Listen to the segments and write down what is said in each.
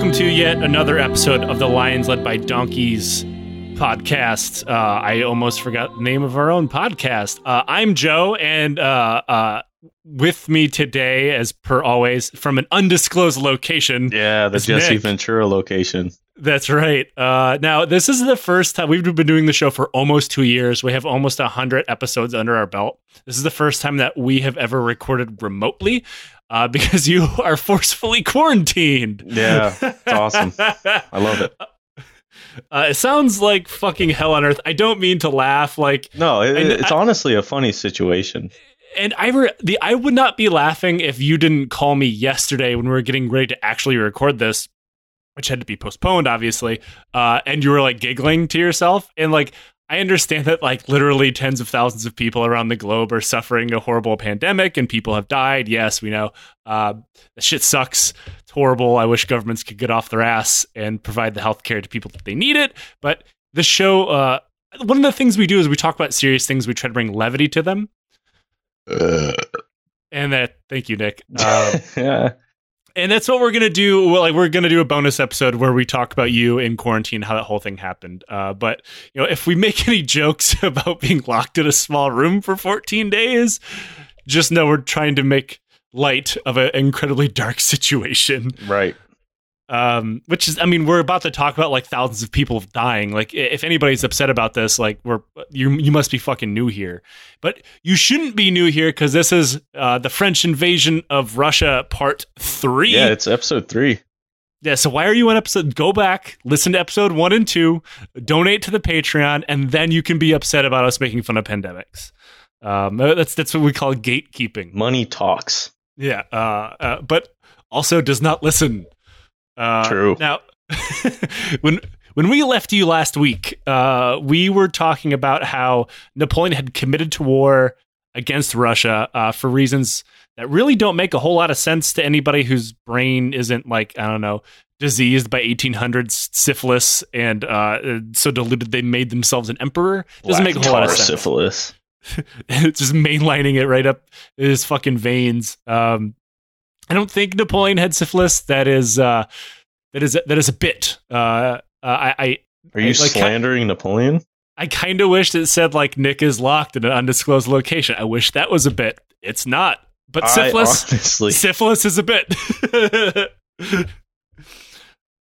welcome to yet another episode of the Lions Led by Donkeys podcast. Uh, I almost forgot the name of our own podcast. Uh, I'm Joe, and uh, uh with me today, as per always, from an undisclosed location. Yeah, the Jesse Nick. Ventura location. That's right. Uh, now, this is the first time we've been doing the show for almost two years. We have almost 100 episodes under our belt. This is the first time that we have ever recorded remotely uh, because you are forcefully quarantined. Yeah, it's awesome. I love it. Uh, it sounds like fucking hell on earth. I don't mean to laugh. Like no, it, it's I, honestly a funny situation. And I re- the I would not be laughing if you didn't call me yesterday when we were getting ready to actually record this, which had to be postponed, obviously. Uh, and you were like giggling to yourself, and like I understand that like literally tens of thousands of people around the globe are suffering a horrible pandemic and people have died. Yes, we know. Uh, that shit sucks. It's horrible. I wish governments could get off their ass and provide the health care to people that they need it. But the show, uh, one of the things we do is we talk about serious things. We try to bring levity to them. Uh. And that, thank you, Nick. Uh, yeah and that's what we're gonna do. Well, Like we're gonna do a bonus episode where we talk about you in quarantine, how that whole thing happened. Uh, but you know, if we make any jokes about being locked in a small room for 14 days, just know we're trying to make light of an incredibly dark situation. Right um, which is, I mean, we're about to talk about like thousands of people dying. Like, if anybody's upset about this, like, we're you you must be fucking new here. But you shouldn't be new here because this is uh, the French invasion of Russia, part three. Yeah, it's episode three. Yeah, so why are you on episode? Go back, listen to episode one and two, donate to the Patreon, and then you can be upset about us making fun of pandemics. Um, that's that's what we call gatekeeping. Money talks. Yeah, uh, uh, but also does not listen. Uh, True. Now, when when we left you last week, uh, we were talking about how Napoleon had committed to war against Russia uh, for reasons that really don't make a whole lot of sense to anybody whose brain isn't like I don't know diseased by 1800s syphilis and uh, so diluted they made themselves an emperor. Doesn't Black make a whole lot of sense. Syphilis. just mainlining it right up his fucking veins. Um, I don't think Napoleon had syphilis. That is uh, that is that is a bit. Uh, uh, I, I are you I, like, slandering Napoleon? I kind of wish it said like Nick is locked in an undisclosed location. I wish that was a bit. It's not. But syphilis, honestly... syphilis is a bit.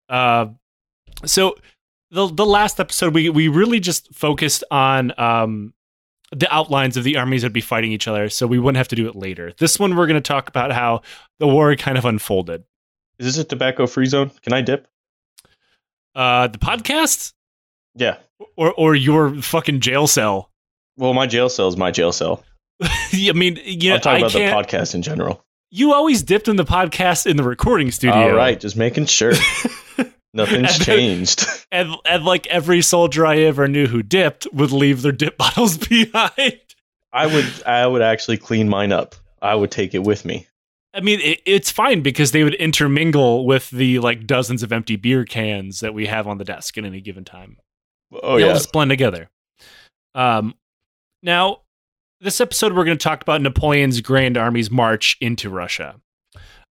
uh, so the the last episode we we really just focused on um the outlines of the armies would be fighting each other, so we wouldn't have to do it later. This one, we're going to talk about how the war kind of unfolded. Is this a tobacco free zone? Can I dip? Uh, the podcast? Yeah. Or or your fucking jail cell? Well, my jail cell is my jail cell. I mean, yeah, I'm talking about the podcast in general. You always dipped in the podcast in the recording studio. All right, just making sure. Nothing's and, changed. And, and like every soldier I ever knew who dipped would leave their dip bottles behind. I would I would actually clean mine up. I would take it with me. I mean, it, it's fine because they would intermingle with the like dozens of empty beer cans that we have on the desk at any given time. Oh They'll yeah, just blend together. Um, now this episode we're going to talk about Napoleon's Grand Army's march into Russia.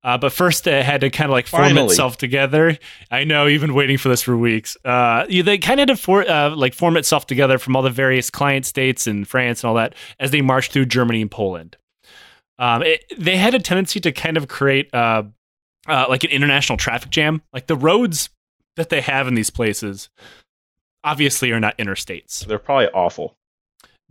Uh, but first, it had to kind of like form Finally. itself together. I know you've been waiting for this for weeks. Uh, they kind of had to for, uh, like form itself together from all the various client states and France and all that as they marched through Germany and Poland. Um, it, they had a tendency to kind of create uh, uh, like an international traffic jam. Like the roads that they have in these places obviously are not interstates. They're probably awful.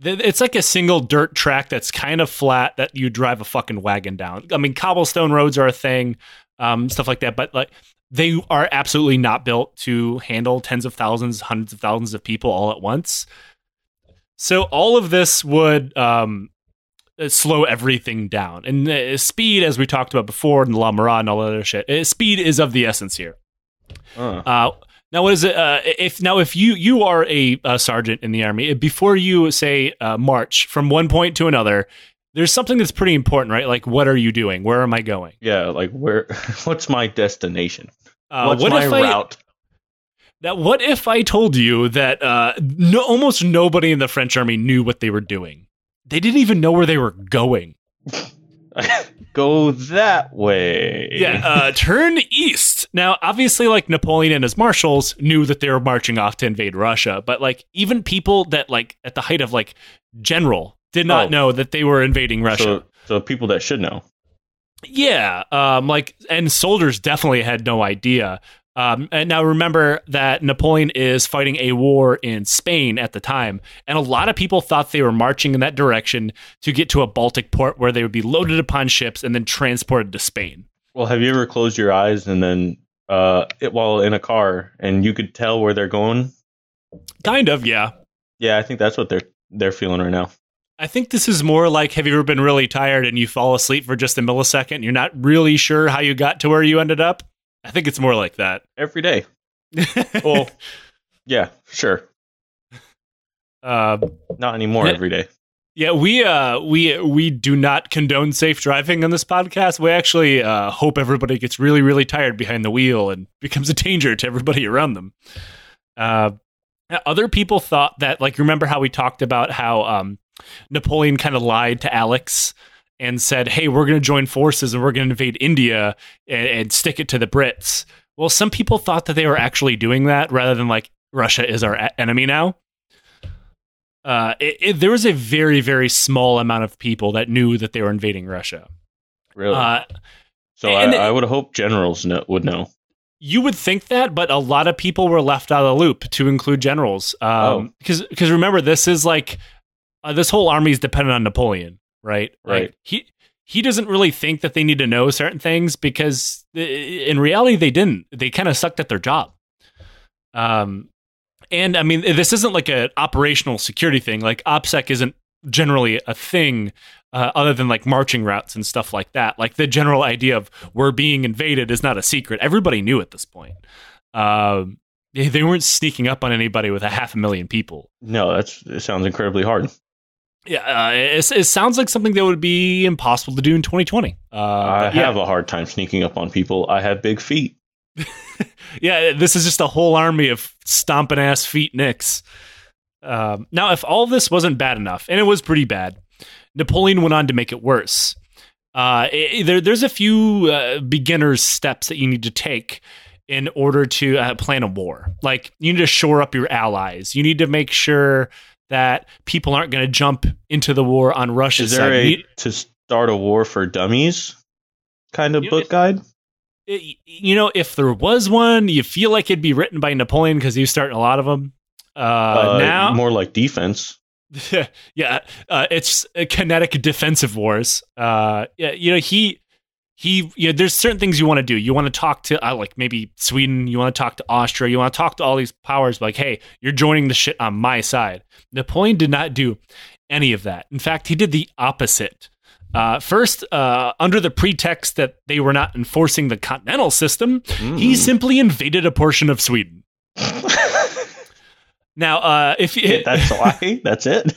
It's like a single dirt track that's kind of flat that you drive a fucking wagon down. I mean, cobblestone roads are a thing, um, stuff like that, but like they are absolutely not built to handle tens of thousands, hundreds of thousands of people all at once. So all of this would um, slow everything down. And uh, speed, as we talked about before, and the La Maraude and all that other shit, uh, speed is of the essence here. Uh. Now, what is it? Uh, if now, if you you are a, a, sergeant in the army, before you say uh, march from one point to another, there's something that's pretty important, right? Like, what are you doing? Where am I going? Yeah, like where? What's my destination? Uh, what's what my route? I, now, what if I told you that uh, no, almost nobody in the French army knew what they were doing? They didn't even know where they were going. Go that way. Yeah, uh, turn east Now, obviously, like Napoleon and his marshals knew that they were marching off to invade Russia, but like even people that like at the height of like general did not Oh. know that they were invading Russia. So, so people that should know. Yeah, um, like, and soldiers definitely had no idea. Um, and now remember that Napoleon is fighting a war in Spain at the time, and a lot of people thought they were marching in that direction to get to a Baltic port where they would be loaded upon ships and then transported to Spain. Well, have you ever closed your eyes and then uh, it, while in a car and you could tell where they're going? Kind of, yeah. Yeah, I think that's what they're they're feeling right now. I think this is more like have you ever been really tired and you fall asleep for just a millisecond? And you're not really sure how you got to where you ended up. I think it's more like that. Every day. Well, yeah, sure. uh, Not anymore every day. Yeah, we uh we we do not condone safe driving on this podcast. We actually uh hope everybody gets really really tired behind the wheel and becomes a danger to everybody around them. Uh other people thought that like remember how we talked about how um Napoleon kind of lied to Alex and said, "Hey, we're going to join forces and we're going to invade India and, and stick it to the Brits." Well, some people thought that they were actually doing that rather than like Russia is our enemy now uh, it, it, there was a very very small amount of people that knew that they were invading Russia. Really. Uh, so I, I would hope generals know, would know. you would think that, but a lot of people were left out of the loop, to include generals. Oh. Um, because because remember, this is like uh, this whole army is dependent on Napoleon, right? Right. Like, he he doesn't really think that they need to know certain things because in reality they didn't. They kind of sucked at their job. Um, and I mean, this isn't like an operational security thing. Like OPSEC isn't generally a thing uh, other than like marching routes and stuff like that. Like the general idea of we're being invaded is not a secret. Everybody knew at this point. Um, they, they weren't sneaking up on anybody with a half a million people. No, that's it sounds incredibly hard. Yeah, uh, it, it sounds like something that would be impossible to do in 2020. Uh, I but yeah. have a hard time sneaking up on people. I have big feet. yeah, this is just a whole army of stomping ass feet nicks. Um, now, if all this wasn't bad enough, and it was pretty bad, Napoleon went on to make it worse. Uh, it- there, there's a few uh, beginner's steps that you need to take in order to uh, plan a war. Like, you need to shore up your allies. You need to make sure that people aren't going to jump into the war on Russia's Is there side. a to start a war for dummies kind of book guide? It- you know, if there was one, you feel like it'd be written by Napoleon because he was starting a lot of them. Uh, Uh, now, more like defense. yeah, uh, it's kinetic defensive wars. Uh, yeah, you know he he. You know, there's certain things you want to do. You want to talk to uh, like maybe Sweden. You want to talk to Austria. You want to talk to all these powers. Like, hey, you're joining the shit on my side. Napoleon did not do any of that. In fact, he did the opposite. Uh, first, uh, under the pretext that they were not enforcing the continental system, he Mm. simply invaded a portion of Sweden. Now, uh, if you, that's why. That's it.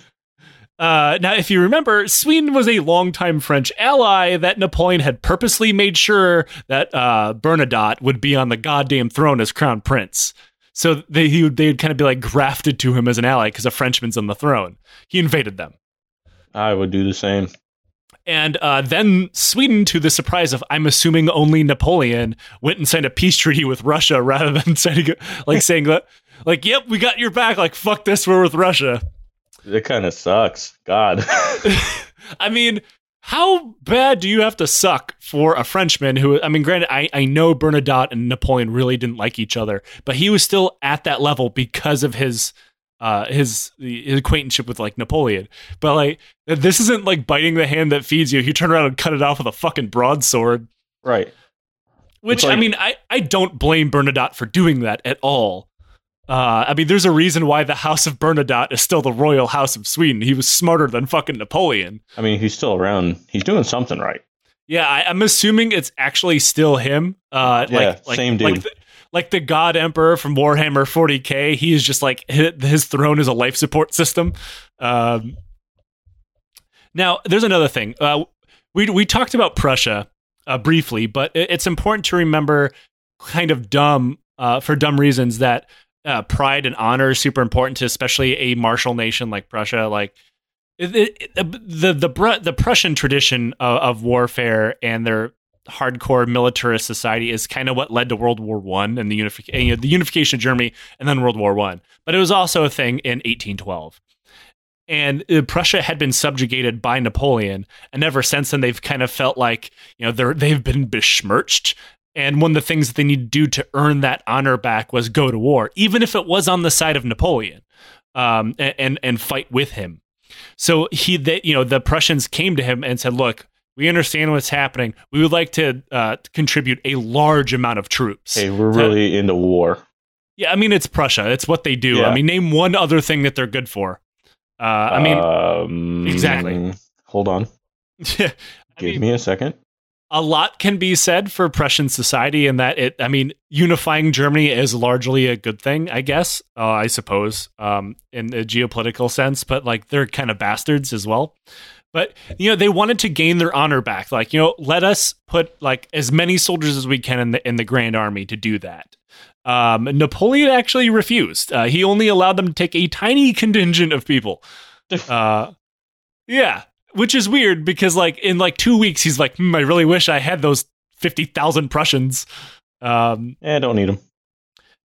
uh, now, if you remember, Sweden was a longtime French ally that Napoleon had purposely made sure that uh, Bernadotte would be on the goddamn throne as crown prince. So they he would, they'd kind of be like grafted to him as an ally because a Frenchman's on the throne. He invaded them. I would do the same. And uh, then Sweden, to the surprise of, I'm assuming only Napoleon, went and signed a peace treaty with Russia rather than signing, like saying, that, like, yep, we got your back. Like, fuck this, we're with Russia. It kind of sucks. God. I mean, how bad do you have to suck for a Frenchman who, I mean, granted, I, I know Bernadotte and Napoleon really didn't like each other, but he was still at that level because of his. Uh, his his acquaintanceship with like Napoleon, but like this isn't like biting the hand that feeds you. He turned around and cut it off with a fucking broadsword. right. Which like- I mean, I, I don't blame Bernadotte for doing that at all. Uh, I mean, there's a reason why the House of Bernadotte is still the royal house of Sweden. He was smarter than fucking Napoleon. I mean, he's still around. He's doing something right. Yeah, I, I'm assuming it's actually still him. Uh, Yeah, like, like, same like dude. the, like the God Emperor from Warhammer 40k. He is just like his, throne is a life support system. Um, now, there's another thing. Uh, we we talked about Prussia uh, briefly, but it's important to remember, kind of dumb uh, for dumb reasons, that uh, pride and honor is super important to especially a martial nation like Prussia. Like it, it, the the the the Prussian tradition of, of warfare and their hardcore militarist society is kind of what led to World War One and the, unific- you know, the unification of Germany and then World War One. But it was also a thing in 1812. And uh, Prussia had been subjugated by Napoleon, and ever since then they've kind of felt like you know they're they've been besmirched. And one of the things that they need to do to earn that honor back was go to war, even if it was on the side of Napoleon, um, and, and and fight with him. So he, they, you know, the Prussians came to him and said, "Look, we understand what's happening. We would like to uh, contribute a large amount of troops. Hey, we're to- really into war. yeah, I mean, it's Prussia. It's what they do. Yeah. I mean, name one other thing that they're good for. Uh, I mean, um, exactly. Hold on. Give mean, me a second. a lot can be said for Prussian society in that it, I mean, unifying Germany is largely a good thing, I guess, uh, I suppose, um, in a geopolitical sense, but like they're kind of bastards as well. But, you know, they wanted to gain their honor back. Like, you know, let us put like as many soldiers as we can in the, in the Grand Army to do that. Um, Napoleon actually refused. Uh, he only allowed them to take a tiny contingent of people. Uh, yeah, which is weird because like in like two weeks he's like, hmm, I really wish I had those fifty thousand Prussians. Um, Eh, don't need them.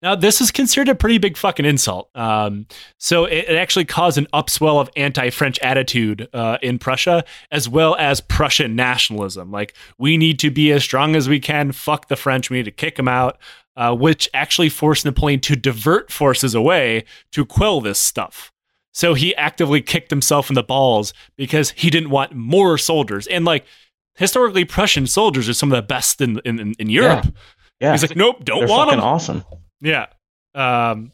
Now this is considered a pretty big fucking insult. Um, so it, it actually caused an upswell of anti-French attitude uh, in Prussia, as well as Prussian nationalism. Like we need to be as strong as we can. Fuck the French. We need to kick them out. Uh, which actually forced Napoleon to divert forces away to quell this stuff. So he actively kicked himself in the balls because he didn't want more soldiers. And like historically, Prussian soldiers are some of the best in in, in Europe. Yeah, He's like, nope, don't they're want fucking them. awesome. Yeah. Um,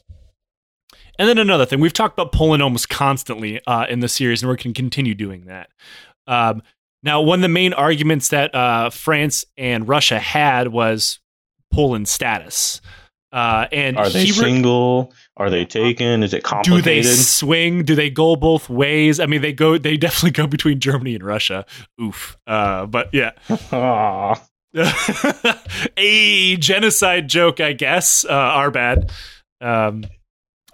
and then another thing, we've talked about Poland almost constantly uh, in the series, and we're going to continue doing that. Um, now, one of the main arguments that uh, France and Russia had was Poland status. Uh, and Are they he re- single? Are they taken? Is it complicated? do they swing? Do they go both ways? I mean, they go. They definitely go between Germany and Russia. Oof. Uh, but yeah. a genocide joke, I guess. Uh, our bad. Um,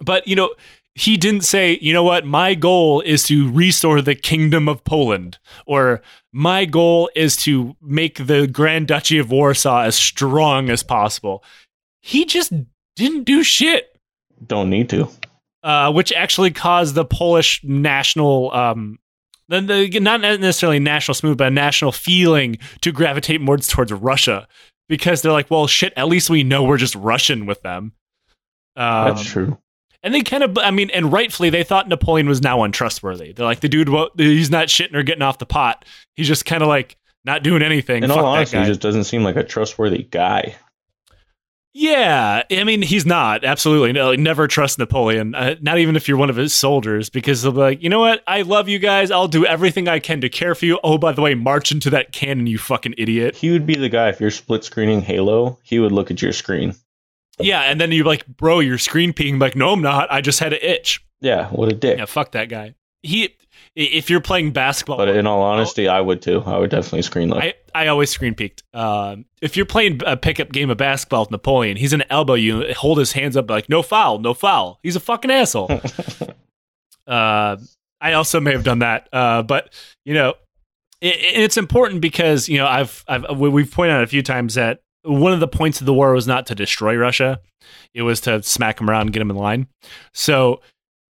but you know, he didn't say, you know what, my goal is to restore the kingdom of Poland, or my goal is to make the Grand Duchy of Warsaw as strong as possible. He just didn't do shit. Don't need to. Uh, which actually caused the Polish national, um, the, the, not necessarily national smooth, but a national feeling to gravitate more towards Russia because they're like, well, shit, at least we know we're just Russian with them. Um, That's true. and they kind of, I mean, and rightfully, they thought Napoleon was now untrustworthy. They're like, the dude, well, he's not shitting or getting off the pot. He's just kind of like not doing anything. In Fuck all honesty, he just doesn't seem like a trustworthy guy. Yeah, I mean, he's not absolutely no. Never trust Napoleon, uh, not even if you're one of his soldiers, because they'll be like, you know what? I love you guys. I'll do everything I can to care for you. Oh, by the way, march into that cannon, you fucking idiot. He would be the guy if you're split screening Halo. He would look at your screen. Yeah, and then you're like, bro, your screen peeking. Like, no, I'm not. I just had an itch. Yeah, what a dick. Yeah, fuck that guy. He, if you're playing basketball, But in all honesty, I would too. I would definitely screen look. I, I always screen peeked. Um, if you're playing a pickup game of basketball with Napoleon, he's gonna elbow you, hold his hands up like no foul, no foul. He's a fucking asshole. uh, I also may have done that, uh, but you know, it, it's important because you know I've I've we- we've pointed out a few times that one of the points of the war was not to destroy Russia; it was to smack him around and get him in line. So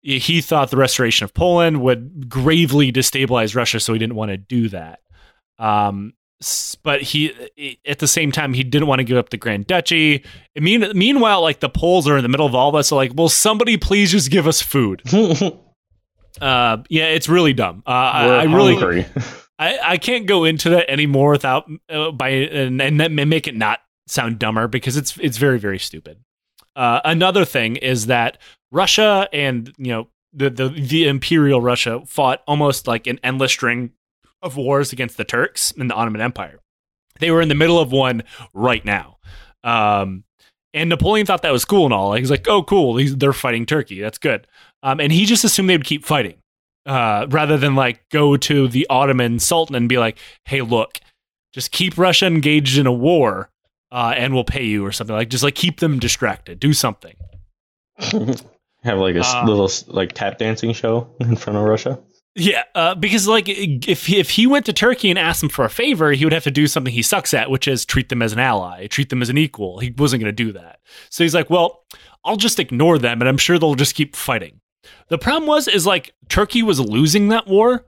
he thought the restoration of Poland would gravely destabilize Russia, so he didn't want to do that. Um, but he, at the same time, he didn't want to give up the Grand Duchy. I mean, meanwhile, like the Poles are in the middle of all this, so like, will somebody please just give us food? Uh, yeah, it's really dumb. Uh, I, We're I really, hungry. I, I can't go into that anymore without uh, by and, and make it not sound dumber because it's it's very very stupid. Uh, another thing is that Russia and you know the, the the imperial Russia fought almost like an endless string of wars against the Turks and the Ottoman Empire. They were in the middle of one right now. Um, and Napoleon thought that was cool and all. He's like, "Oh, cool! He's, they're fighting Turkey. That's good." Um, and he just assumed they would keep fighting uh, rather than like go to the Ottoman Sultan and be like, "Hey, look, just keep Russia engaged in a war, uh, and we'll pay you or something." Like, just like keep them distracted. Do something. Have like a Uh, little like tap dancing show in front of Russia. Yeah, uh, because like if he, if he went to Turkey and asked them for a favor, he would have to do something he sucks at, which is treat them as an ally, treat them as an equal. He wasn't going to do that. So he's like, well, I'll just ignore them, and I'm sure they'll just keep fighting. The problem was is like Turkey was losing that war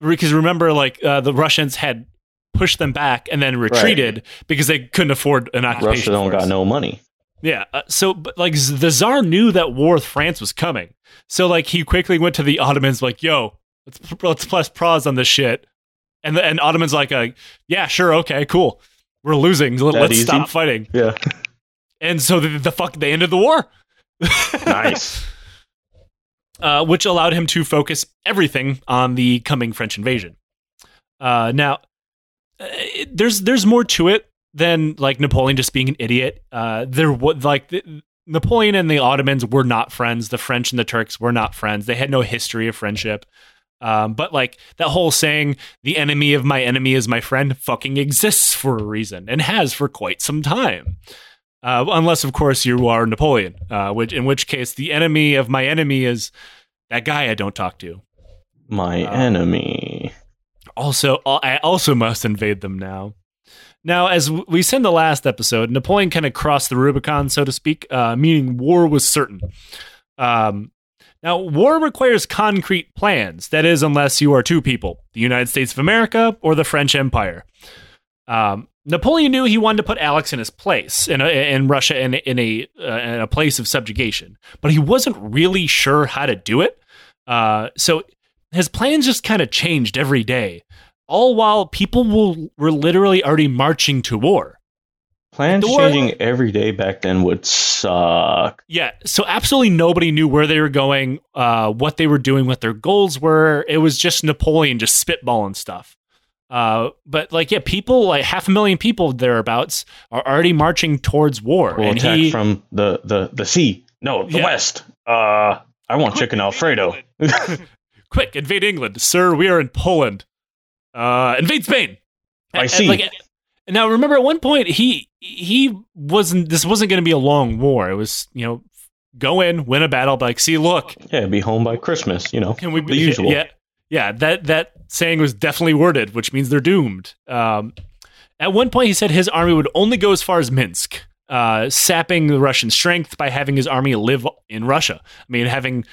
because remember, like uh, the Russians had pushed them back and then retreated because they couldn't afford an occupation. Russia don't force. got no money. Yeah. Uh, so, but like the Tsar knew that war with France was coming. So, like, he quickly went to the Ottomans, like, yo, let's, let's press pause on this shit. And the and Ottomans, like, uh, yeah, sure, okay, cool. We're losing. Let, let's easy? stop fighting. Yeah, And so the, the fuck, they ended the war. nice. uh, which allowed him to focus everything on the coming French invasion. Uh, now, uh, it- there's there's more to it than like Napoleon just being an idiot. Uh, there was like the, Napoleon and the Ottomans were not friends. The French and the Turks were not friends. They had no history of friendship. Um, but like that whole saying, "The enemy of my enemy is my friend," fucking exists for a reason and has for quite some time. Uh, unless, of course, you are Napoleon, uh, which in which case the enemy of my enemy is that guy I don't talk to. My Uh, enemy. Also, I also must invade them now. Now, as we in the last episode, Napoleon kind of crossed the Rubicon, so to speak, uh, meaning war was certain. Um, now, war requires concrete plans. That is, unless you are two people the United States of America or the French Empire. Um, Napoleon knew he wanted to put Alex in his place in, a, in Russia in, in, a, uh, in a place of subjugation, but he wasn't really sure how to do it. Uh, so his plans just kind of changed every day, all while people will, were literally already marching to war. Plans war- changing every day back then would suck. Yeah, so absolutely nobody knew where they were going, uh, what they were doing, what their goals were. It was just Napoleon just spitballing stuff. Uh, but like, yeah, people like half a million people thereabouts are already marching towards war, We'll and attack he from the, the, the sea. No, the Yeah. west. Uh, I want chicken Alfredo. quick invade England, sir. We are in Poland. Uh, invade Spain. I And- see. and, like, now, remember at one point he he wasn't. This wasn't going to be a long war. It was you know go in, win a battle, but like see, look, yeah, be home by Christmas. You know, can we the usual. Yeah, yeah. That that saying was definitely worded, which means they're doomed. Um, at one point, he said his army would only go as far as Minsk, uh, sapping the Russian strength by having his army live in Russia. I mean, having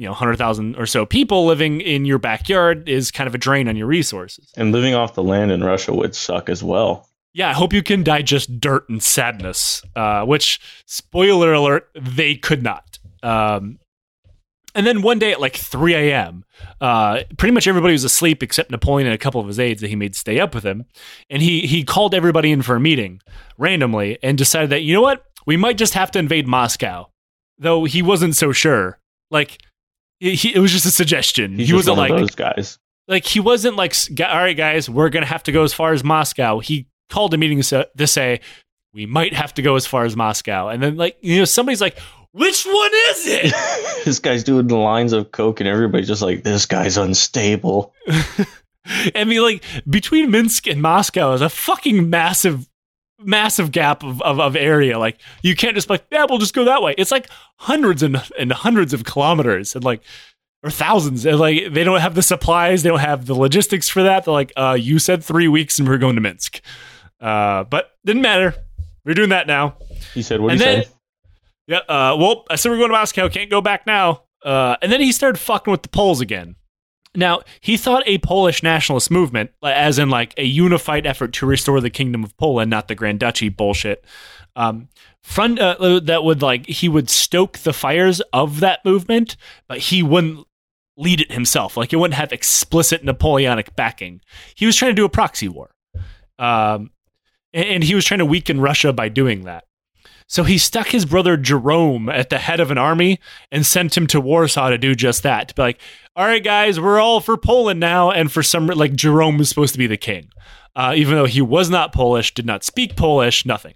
you know hundred thousand or so people living in your backyard is kind of a drain on your resources. And living off the land in Russia would suck as well. Yeah, I hope you can digest dirt and sadness. Uh, which, spoiler alert, they could not. Um, and then one day at like 3 a.m., uh, pretty much everybody was asleep except Napoleon and a couple of his aides that he made stay up with him. And he he called everybody in for a meeting randomly and decided that you know what, we might just have to invade Moscow, though he wasn't so sure. Like. He, he- it was just a suggestion. He's he wasn't like those guys. like he wasn't like all right guys we're gonna have to go as far as moscow he called a meeting to say we might have to go as far as moscow and then like you know somebody's like which one is it this guy's doing the lines of coke, and everybody's just like, "This guy's unstable." i mean like between minsk and moscow is a fucking massive massive gap of, of, of area. Like you can't just like yeah we'll just go that way. It's like hundreds and, and hundreds of kilometers and like or thousands. And like they don't have the supplies. They don't have the logistics for that. They're like uh you said three weeks and we're going to minsk. Uh but didn't matter. We're doing that now. He said, "What do you then- say?" yeah uh well i said we're going to moscow. Can't go back now. Uh and then he started fucking with the poles again now he thought a polish nationalist movement as in like a unified effort to restore the kingdom of poland not the grand duchy bullshit um front uh, that would like he would stoke the fires of that movement but he wouldn't lead it himself. Like it wouldn't have explicit napoleonic backing. He was trying to do a proxy war um and, and he was trying to weaken russia by doing that so he stuck his brother Jerome at the head of an army and sent him to Warsaw to do just that. To be like, all right, guys, we're all for Poland now. And for some, like Jerome was supposed to be the king, uh, even though he was not Polish, did not speak Polish, nothing.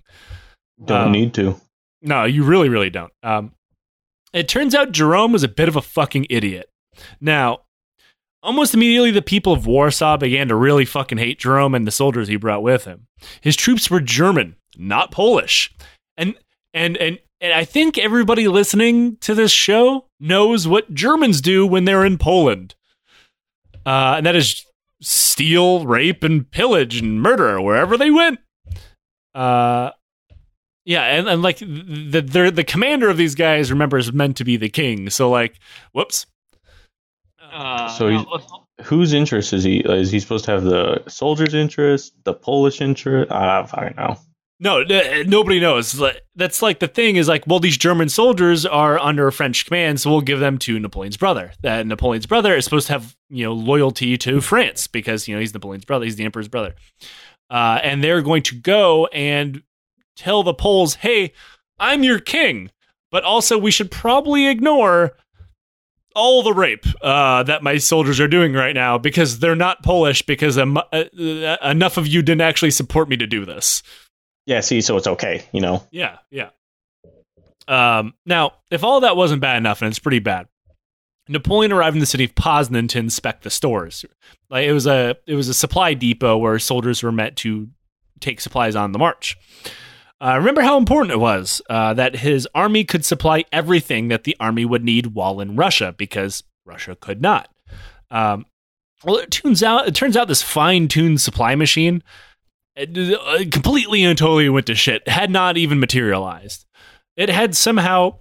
Don't um, need to. No, you really, really don't. Um, it turns out Jerome was a bit of a fucking idiot. Now, almost immediately, the people of Warsaw began to really fucking hate Jerome and the soldiers he brought with him. His troops were German, not Polish, and and and and I think everybody listening to this show knows what Germans do when they're in Poland. uh, and that is steal, rape, and pillage and murder wherever they went. Uh, yeah, and, and like the the the commander of these guys, remember, is meant to be the king. So like, whoops. Uh, So now, Whose interest is he? Is he supposed to have the soldiers' interest, the Polish interest? I don't know. No, n- nobody knows. That's like the thing is like, well, these German soldiers are under French command, so we'll give them to Napoleon's brother. That Napoleon's brother is supposed to have you know loyalty to France because you know he's Napoleon's brother, he's the emperor's brother, uh, and they're going to go and tell the Poles, hey, I'm your king, but also we should probably ignore all the rape uh, that my soldiers are doing right now because they're not Polish because um, uh, uh, enough of you didn't actually support me to do this. Yeah, see, so it's okay, you know. Yeah, yeah. Um, now, if all that wasn't bad enough, and it's pretty bad, Napoleon arrived in the city of Poznan to inspect the stores. Like it was a it was a supply depot where soldiers were meant to take supplies on the march. Uh, remember how important it was uh, that his army could supply everything that the army would need while in Russia because Russia could not. Um, well, it turns out it turns out this fine-tuned supply machine it, completely and totally went to shit. Had not even materialized. It had somehow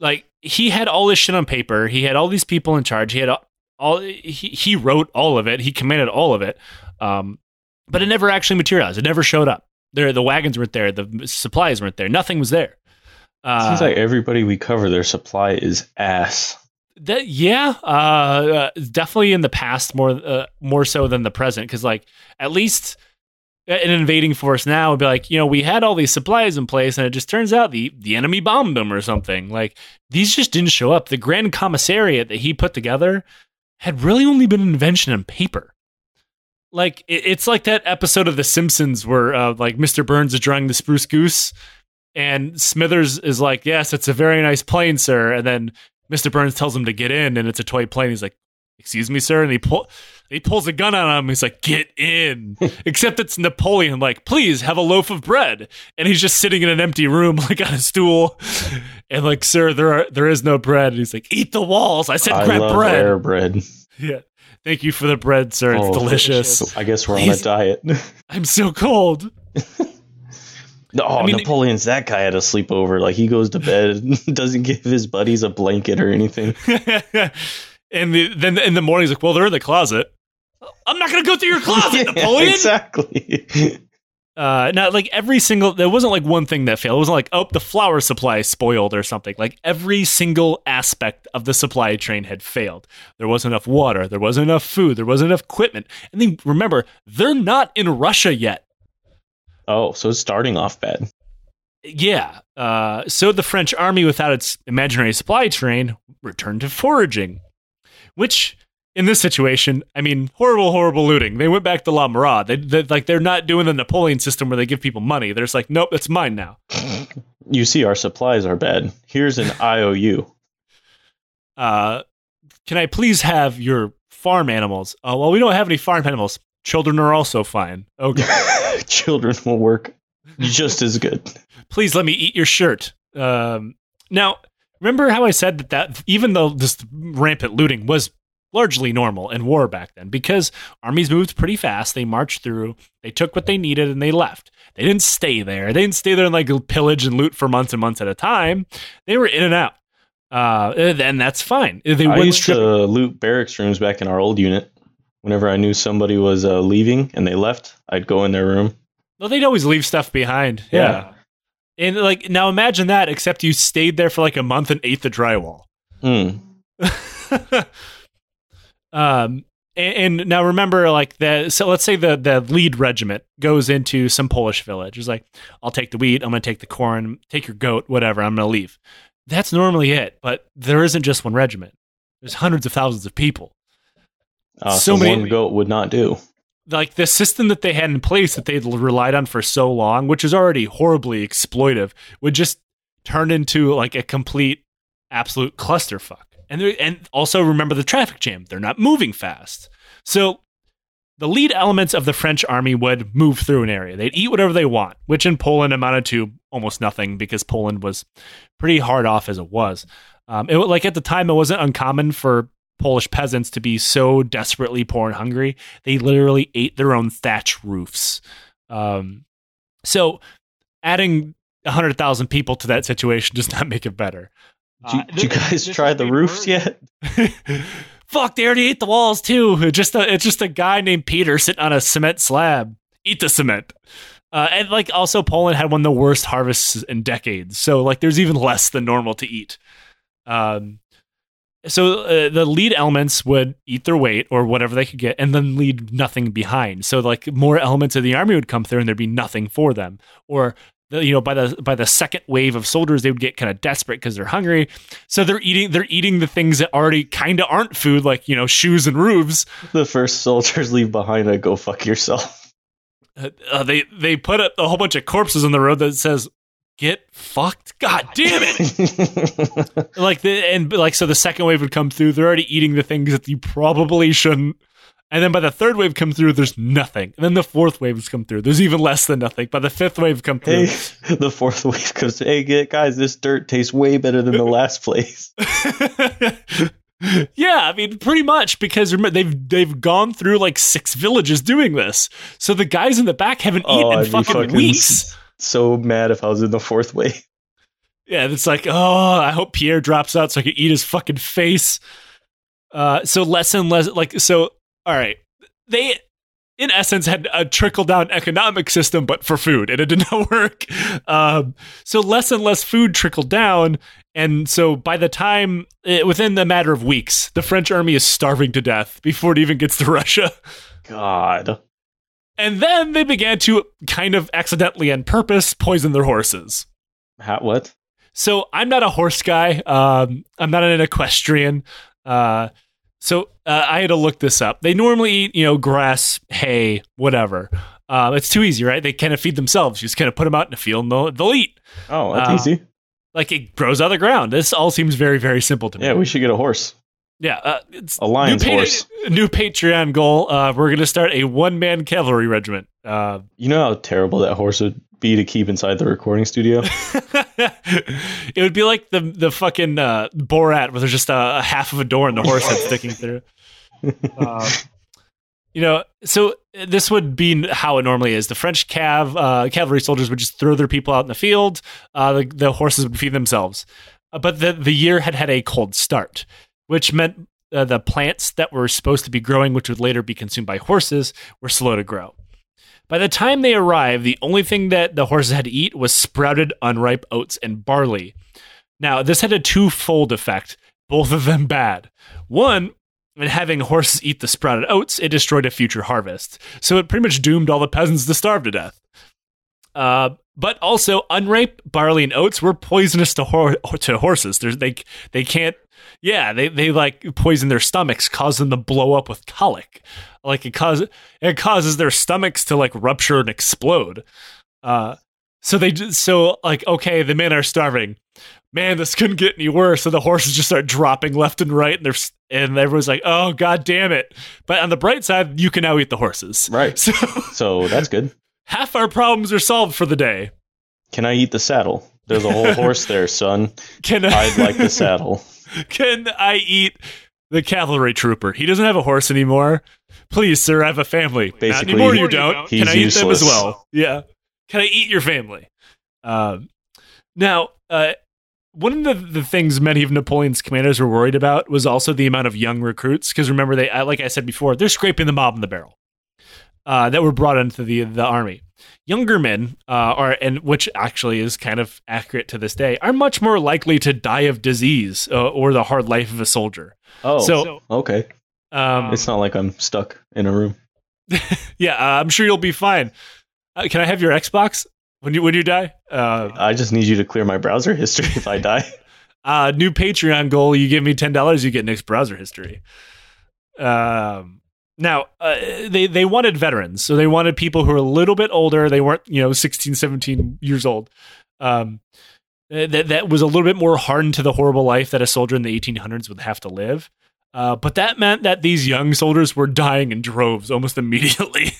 like he had all this shit on paper. He had all these people in charge. He had all, all he, he wrote all of it. He commanded all of it. Um, but it never actually materialized. It never showed up. There, the wagons weren't there. The supplies weren't there. Nothing was there. Uh, Seems like everybody we cover, their supply is ass. that yeah, uh, uh, definitely in the past more uh, more so than the present because like at least an invading force now would be like you know we had all these supplies in place and it just turns out the the enemy bombed them or something like these just didn't show up. The grand commissariat that he put together had really only been an invention on paper. Like it, it's like that episode of The Simpsons where uh, like Mr. Burns is drawing the spruce goose, and Smithers is like, "Yes, it's a very nice plane, sir," and then Mr. Burns tells him to get in, and it's a toy plane. He's like, "Excuse me, sir," and he pull he pulls a gun on him. He's like, "Get in!" Except it's Napoleon. Like, please have a loaf of bread, and he's just sitting in an empty room, like on a stool, and like, "Sir, there are there is no bread." And he's like, "Eat the walls." I said, I "Grab love bread." air bread. Yeah, thank you for the bread, sir. It's Oh, delicious. I guess we're on a diet. I'm so cold. No, I mean- Napoleon's that guy at a sleepover. Like he goes to bed, doesn't give his buddies a blanket or anything. And the, then in the morning, he's like, "Well, they're in the closet." I'm not gonna go through your closet, Yeah, Napoleon. exactly. Uh, not like every single. There wasn't like one thing that failed. It wasn't like oh the flour supply spoiled or something. Like every single aspect of the supply chain had failed. There wasn't enough water. There wasn't enough food. There wasn't enough equipment. And then remember, they're not in Russia yet. oh, so it's starting off bad. Yeah. Uh, so the French army, without its imaginary supply train, returned to foraging, which in this situation, I mean, horrible, horrible looting. They went back to La Maraude. They, they like they're not doing the Napoleon system where they give people money. They're just like, nope, that's mine now. You see, our supplies are bad. Here's an IOU. Uh, can I please have your farm animals? Oh, well, we don't have any farm animals. Children are also fine. Okay. Children will work just as good. please let me eat your shirt. Um, now, remember how I said that, that even though this rampant looting was largely normal in war back then, because armies moved pretty fast, they marched through, they took what they needed, and they left. They didn't stay there. They didn't stay there and like pillage and loot for months and months at a time. They were in and out. Uh, and that's fine. They I used strip. to loot barracks rooms back in our old unit. Whenever I knew somebody was uh, leaving and they left, I'd go in their room. Well, they'd always leave stuff behind. Yeah. And like now, imagine that. Except you stayed there for like a month and ate the drywall. Hmm. um and, and now remember like the so let's say the the lead regiment goes into some polish village it's like i'll take the wheat i'm gonna take the corn take your goat whatever i'm gonna leave that's normally it but there isn't just one regiment there's hundreds of thousands of people Uh, So so many- one goat would not do. Like the system that they had in place that they'd relied on for so long which is already horribly exploitive would just turn into like a complete absolute clusterfuck. And and also remember the traffic jam. They're not moving fast. So the lead elements of the french army would move through an area. They'd eat whatever they want which in poland amounted to almost nothing because poland was pretty hard off as it was. Um, it, like at the time it wasn't uncommon for Polish peasants to be so desperately poor and hungry, they literally ate their own thatch roofs. Um, so adding 100,000 people to that situation does not make it better. Did you, Uh, did you guys this try the roofs word. yet? Fuck, they already ate the walls too. It's Just a, it's just a guy named Peter sitting on a cement slab. Eat the cement. Uh, and like also Poland had one of the worst harvests in decades. So like there's even less than normal to eat. Um, so uh, the lead elements would eat their weight or whatever they could get and then leave nothing behind. So like more elements of the army would come through and there'd be nothing for them. Or you know by the by the second wave of soldiers they would get kind of desperate because they're hungry. So they're eating they're eating the things that already kind of aren't food like you know shoes and roofs. The first soldiers leave behind a go fuck yourself. Uh, uh, they they put a, a whole bunch of corpses on the road that says get fucked. God damn it. like the and like so the second wave would come through they're already eating the things that you probably shouldn't and then by the third wave come through there's nothing and then the fourth waves come through there's even less than nothing by the fifth wave come through hey, the fourth wave comes. Hey, get- guys, this dirt tastes way better than the last place. yeah i mean pretty much because remember they've they've gone through like six villages doing this so the guys in the back haven't eaten Oh, in fucking, fucking weeks So mad if I was in the fourth wave. Yeah, it's like, oh, I hope Pierre drops out so I can eat his fucking face. Uh, so less and less, like, so, all right. They, in essence, had a trickle down economic system, but for food, and it did not work. Um, so less and less food trickled down. And so by the time, eh, within the matter of weeks, the French army is starving to death before it even gets to Russia. God. And then they began to kind of accidentally and purpose poison their horses. How, what? So I'm not a horse guy. Um, I'm not an equestrian. Uh, so uh, I had to look this up. They normally eat, you know, grass, hay, whatever. Uh, it's too easy, right? They kind of feed themselves. You just kind of put them out in the field and they'll, they'll eat. Oh, that's Uh, easy. Like it grows out of the ground. This all seems very, very simple to me. Yeah, we should get a horse. Yeah, uh, it's A lion's new, pa- horse. new Patreon goal. Uh, we're going to start a one man cavalry regiment. Uh, You know how terrible that horse would be to keep inside the recording studio? it would be like the the fucking uh, Borat, where there's just a, a half of a door and the horse head sticking through. Uh, you know, so this would be how it normally is. The French cav uh, cavalry soldiers would just throw their people out in the field. Uh, the, the horses would feed themselves. Uh, but the the year had had a cold start, which meant uh, the plants that were supposed to be growing, which would later be consumed by horses, were slow to grow. By the time they arrived, the only thing that the horses had to eat was sprouted unripe oats and barley. Now, this had a twofold effect, both of them bad. One, in having horses eat the sprouted oats, it destroyed a future harvest. So it pretty much doomed all the peasants to starve to death. Uh, but also, unripe barley and oats were poisonous to, to horses. They they can't. Yeah, they, they like poison their stomachs, cause them to blow up with colic. Like it causes it causes their stomachs to like rupture and explode. Uh, so they so like okay, the men are starving. Man, this couldn't get any worse. So the horses just start dropping left and right, and they're and everyone's like, oh god damn it. But on the bright side, you can now eat the horses. Right. So So that's good. half our problems are solved for the day. Can I eat the saddle? There's a whole horse there, son. Can I'd like the saddle. Can I eat the cavalry trooper? He doesn't have a horse anymore. Please, sir, I have a family. Basically, Not anymore. You don't. Can I He's eat them as well? Yeah. Can I eat your family? Um, now, uh, one of the, the things many of Napoleon's commanders were worried about was also the amount of young recruits. Because remember, they like I said before, they're scraping the mob in the barrel uh, that were brought into the the army. Younger men uh, are, and which actually is kind of accurate to this day, are much more likely to die of disease uh, or the hard life of a soldier. Oh, So, okay. um, It's not like I'm stuck in a room. yeah, uh, I'm sure you'll be fine. Uh, can I have your Xbox when you when you die? Uh, I just need you to clear my browser history if I die. uh, new Patreon goal: you give me ten dollars, you get Nick's browser history. Um, now uh, they they wanted veterans, so they wanted people who are a little bit older. They weren't you know 16, 17 years old. Um, uh, that that was a little bit more hardened to the horrible life that a soldier in the 1800s would have to live. Uh, but that meant that these young soldiers were dying in droves almost immediately.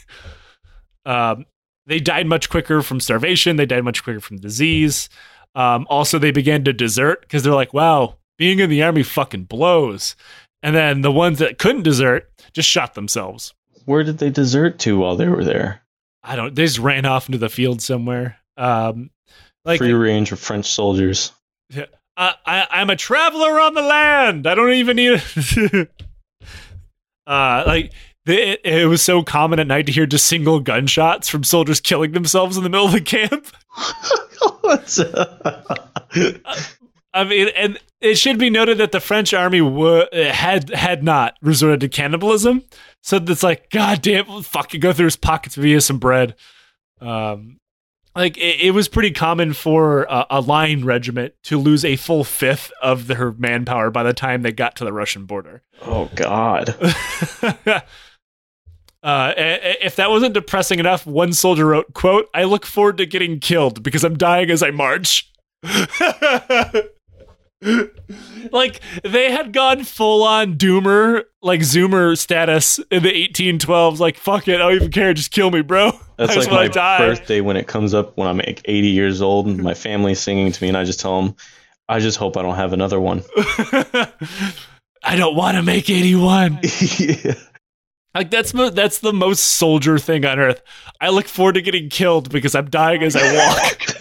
um, they died much quicker from starvation. They died much quicker from disease. Um, also, they began to desert because they're like, wow, being in the army fucking blows. And then the ones that couldn't desert just shot themselves. Where did they desert to while they were there? I don't. They just ran off into the field somewhere. Um, like Free range of French soldiers. I, I, I'm a traveler on the land. I don't even need. uh, like the, it, it was so common at night to hear just single gunshots from soldiers killing themselves in the middle of the camp. What's up? I mean, and it should be noted that the French army wa had had not resorted to cannibalism. So it's like, God damn, fucking go through his pockets via some bread. Um, like it, it was pretty common for a, a line regiment to lose a full fifth of their manpower by the time they got to the Russian border. Oh God. Uh, if that wasn't depressing enough, one soldier wrote, "quote I look forward to getting killed because I'm dying as I march." like they had gone full on doomer, like zoomer status in the 1812s. Like fuck it, I don't even care, just kill me, bro. That's I like my die. birthday when it comes up when I'm like 80 years old and my family's singing to me and I just tell them, I just hope I don't have another one. I don't want to make 81. yeah. Like that's mo- that's the most soldier thing on earth. I look forward to getting killed because I'm dying as I walk.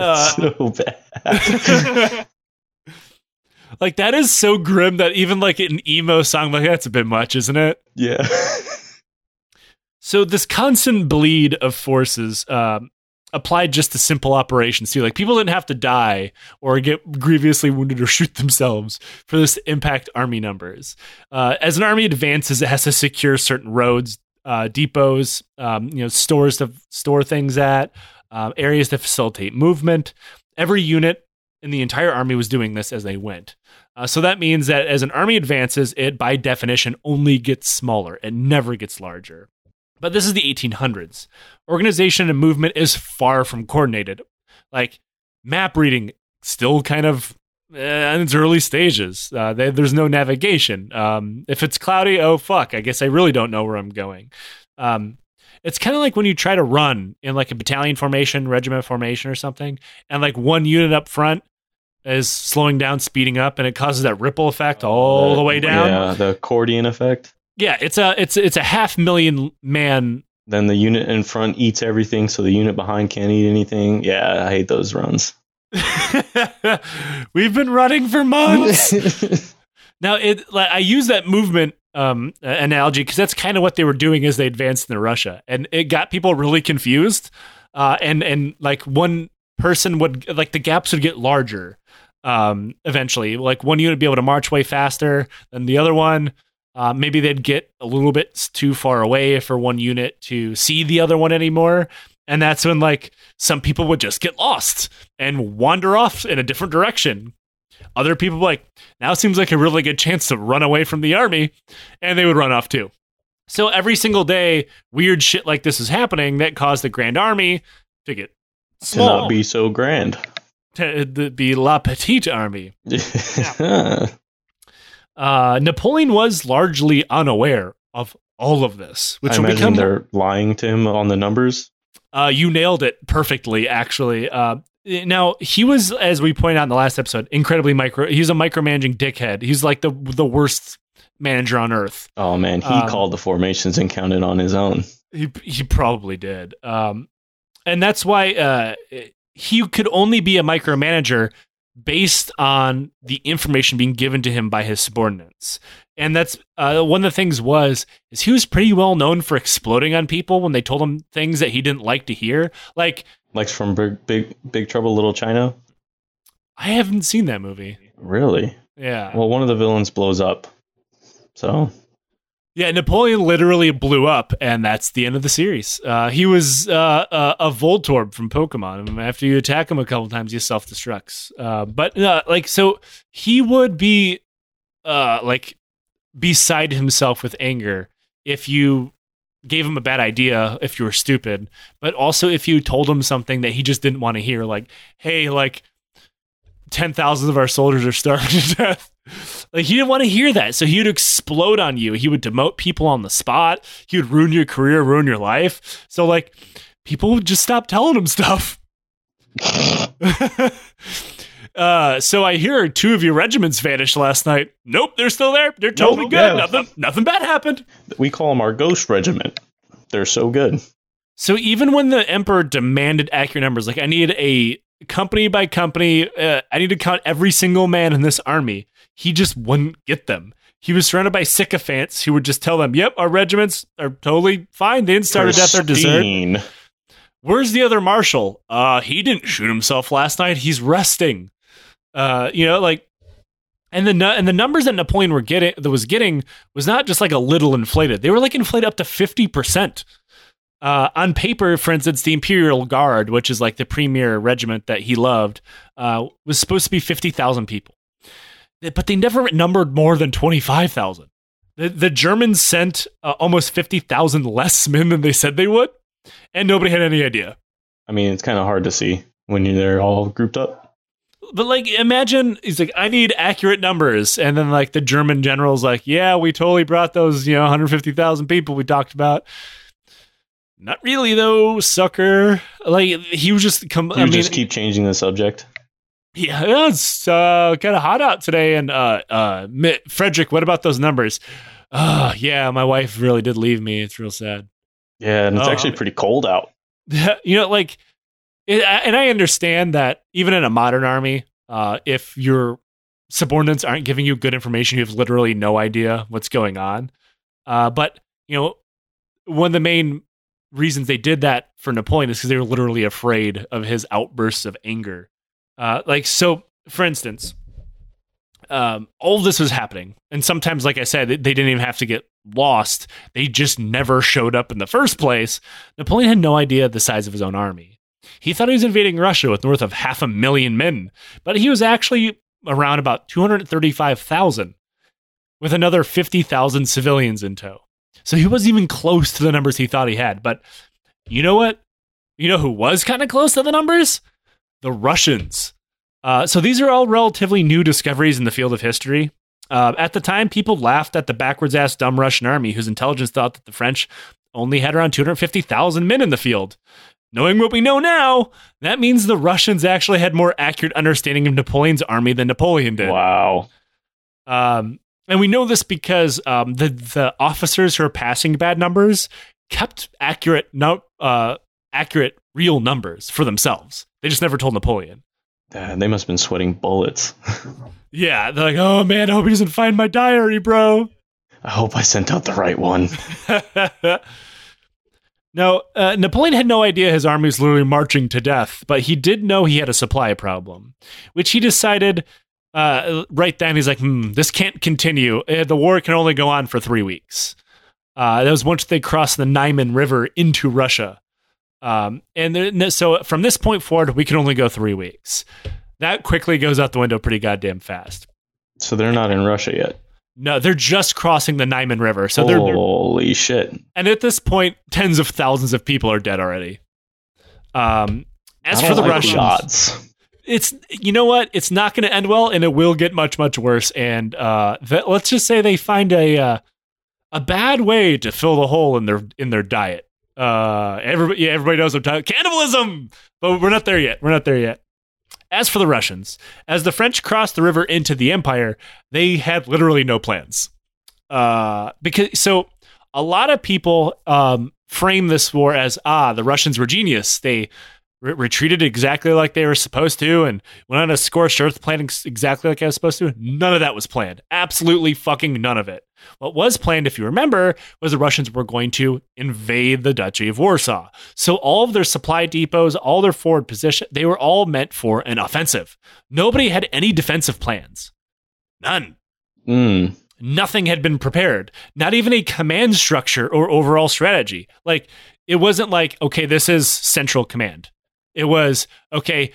Uh, so bad. like that is so grim that even like an emo song like that's a bit much, isn't it? yeah. So this constant bleed of forces um, applied just to simple operations too. Like people didn't have to die or get grievously wounded or shoot themselves for this to impact army numbers. Uh, as an army advances, it has to secure certain roads, uh, depots, um, you know, stores to store things at, uh, areas to facilitate movement. Every unit in the entire army was doing this as they went. Uh, so that means that as an army advances, it by definition only gets smaller. It never gets larger. But this is the 1800s. Organization and movement is far from coordinated. Like map reading, still kind of eh, in its early stages. Uh, they, there's no navigation. Um, if it's cloudy, oh fuck, I guess I really don't know where I'm going. Um, it's kind of like when you try to run in like a battalion formation, regiment formation, or something, and like one unit up front is slowing down, speeding up, and it causes that ripple effect all oh, the way down. Yeah, the accordion effect. Yeah, it's a it's it's a half million man. Then the unit in front eats everything, so the unit behind can't eat anything. Yeah, I hate those runs. We've been running for months. now, it like I use that movement um, analogy because that's kind of what they were doing as they advanced into Russia, and it got people really confused. Uh, and and like one person would like the gaps would get larger um, eventually. Like one unit would be able to march way faster than the other one. Uh, maybe they'd get a little bit too far away for one unit to see the other one anymore. And that's when like some people would just get lost and wander off in a different direction. Other people were like, now seems like a really good chance to run away from the army, and they would run off too. So every single day, weird shit like this is happening that caused the Grand Army to get to small, not be so grand. to, to be La Petite Army. Uh, Napoleon was largely unaware of all of this, which I will imagine become. they're lying to him on the numbers. Uh, you nailed it perfectly, actually. Uh, now he was, as we pointed out in the last episode, incredibly micro. He's a micromanaging dickhead. He's like the the worst manager on earth. Oh man, he Um, called the formations and counted on his own. He he probably did. Um, and that's why uh, he could only be a micromanager based on the information being given to him by his subordinates. And that's uh, one of the things was is he was pretty well known for exploding on people when they told him things that he didn't like to hear. Like Like from Big Big, Big Trouble Little China. I haven't seen that movie. Really? Yeah. Well, one of the villains blows up. So Yeah, Napoleon literally blew up, and that's the end of the series. Uh, he was uh, uh, a Voltorb from Pokemon. I mean, after you attack him a couple times, he self destructs. Uh, but uh, like, so he would be uh, like beside himself with anger if you gave him a bad idea, if you were stupid, but also if you told him something that he just didn't want to hear, like, "Hey, like." Ten thousand of our soldiers are starving to death. Like he didn't want to hear that, so he would explode on you. He would demote people on the spot. He would ruin your career, ruin your life. So like, people would just stop telling him stuff. Uh, so I hear two of your regiments vanished last night. Nope, they're still there. They're totally Nope, good. yeah. Nothing, nothing bad happened. We call them our ghost regiment. They're so good. So even when the emperor demanded accurate numbers, like I need a company by company, uh, I need to count every single man in this army. He just wouldn't get them. He was surrounded by sycophants who would just tell them, "Yep, our regiments are totally fine. They didn't starve to death or desert." Where's the other marshal? Uh, he didn't shoot himself last night. He's resting. Uh, you know, like, and the and the numbers that Napoleon were getting that was getting was not just like a little inflated. They were like inflated up to fifty percent. Uh, on paper, for instance, the Imperial Guard, which is like the premier regiment that he loved, uh, was supposed to be fifty thousand people, but they never numbered more than twenty five thousand. The, the Germans sent uh, almost fifty thousand less men than they said they would and nobody had any idea. I mean, it's kind of hard to see when you're all grouped up. But like, imagine he's like, I need accurate numbers, and then like the German general's like, Yeah, we totally brought those, you know, 150,000 people we talked about. Not really though, sucker. Like he was just come. You I mean, just keep changing the subject. yeah, it's uh, kind of hot out today. And uh, uh, Frederick, what about those numbers? Uh, yeah, my wife really did leave me. It's real sad. Yeah, and it's Oh, actually pretty cold out. you know, like, it, and I understand that even in a modern army, uh, if your subordinates aren't giving you good information, you have literally no idea what's going on. Uh, but you know, one of the main reasons they did that for Napoleon is because they were literally afraid of his outbursts of anger. Uh, like, so, for instance, um, all this was happening, and sometimes, like I said, they didn't even have to get lost; they just never showed up in the first place. Napoleon had no idea the size of his own army. He thought he was invading Russia with north of half a million men, but he was actually around about 235,000 with another 50,000 civilians in tow. So he wasn't even close to the numbers he thought he had. But you know what? You know who was kind of close to the numbers? The Russians. Uh, so these are all relatively new discoveries in the field of history. Uh, at the time, people laughed at the backwards ass dumb Russian army whose intelligence thought that the French only had around 250,000 men in the field. Knowing what we know now, that means the Russians actually had more accurate understanding of Napoleon's army than Napoleon did. Wow. Um, and we know this because um, the the officers who are passing bad numbers kept accurate no, uh, accurate real numbers for themselves. They just never told Napoleon. Uh, they must have been sweating bullets. Yeah, they're like, "Oh man, I hope he doesn't find my diary, bro." I hope I sent out the right one. no, uh, Napoleon had no idea his army was literally marching to death, but he did know he had a supply problem, which he decided uh, right then. He's like, hmm, this can't continue. Uh, The war can only go on for three weeks. Uh, that was once they crossed the Niemen River into Russia. Um, and then, so from this point forward, we can only go three weeks. That quickly goes out the window pretty goddamn fast. So they're not in Russia yet. No, they're just crossing the Niemen River. So they're, they're Holy shit. and at this point, tens of thousands of people are dead already. Um, as for the like Russians, odds. it's you know what? It's not going to end well, and it will get much much worse. And uh, th- let's just say they find a uh, a bad way to fill the hole in their in their diet. Uh, everybody, yeah, everybody knows what I'm talking cannibalism, but we're not there yet. We're not there yet. As for the Russians, as the French crossed the river into the empire, they had literally no plans. Uh, because so a lot of people um, frame this war as ah, the Russians were genius. They re- retreated exactly like they were supposed to and went on a scorched earth s- exactly like I was supposed to. None of that was planned. Absolutely fucking none of it. What was planned, if you remember, was the Russians were going to invade the Duchy of Warsaw. So all of their supply depots, all their forward position, they were all meant for an offensive. Nobody had any defensive plans. None. Mm. Nothing had been prepared. Not even a command structure or overall strategy. Like it wasn't like, okay, this is central command. It was, okay,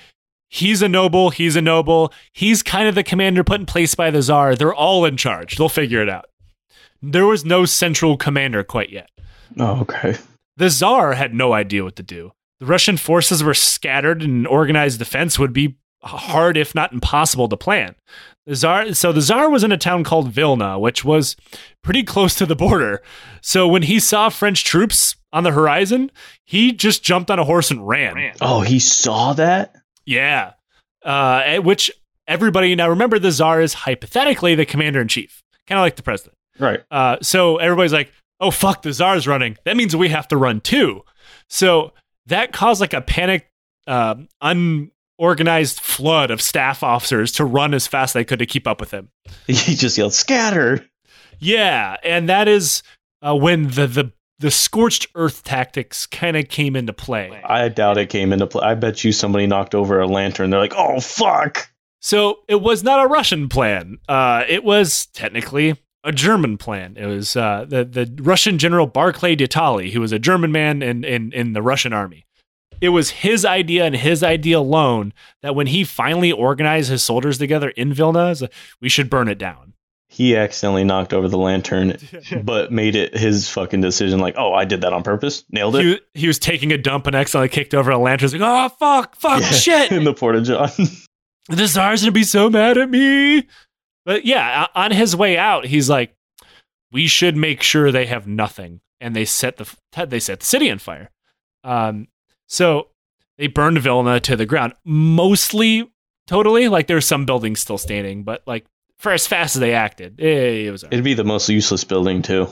he's a noble, he's a noble, he's kind of the commander put in place by the czar. They're all in charge. They'll figure it out. There was no central commander quite yet. Oh, okay. The czar had no idea what to do. The Russian forces were scattered and organized defense would be hard, if not impossible, to plan. The czar, so the czar was in a town called Vilna, which was pretty close to the border. So when he saw French troops on the horizon, he just jumped on a horse and ran. Oh, he saw that? Yeah. uh, which everybody now remember the czar is hypothetically the commander in chief, kind of like the president. Right. Uh, so everybody's like, "Oh fuck, the czar's running. That means we have to run too." So that caused like a panic, uh, unorganized flood of staff officers to run as fast as they could to keep up with him. He just yelled, "Scatter!" Yeah, and that is uh, when the the the scorched earth tactics kind of came into play. I doubt it came into play. I bet you somebody knocked over a lantern. They're like, "Oh fuck!" So it was not a Russian plan. Uh, it was technically a German plan. It was uh, the the Russian general Barclay de Tolly, who was a German man in, in in the Russian army. It was his idea and his idea alone that when he finally organized his soldiers together in Vilna, like, we should burn it down. He accidentally knocked over the lantern, but made it his fucking decision. Like, "Oh, I did that on purpose. Nailed it." He, he was taking a dump and accidentally kicked over a lantern. He's like, oh fuck, fuck, Yeah, shit. in the porta john. the czar's gonna be so mad at me. But yeah, on his way out, he's like, "We should make sure they have nothing," and they set the they set the city on fire. Um, so they burned Vilna to the ground, mostly totally. Like there's some buildings still standing, but like for as fast as they acted, eh, it was. It'd be the most useless building too.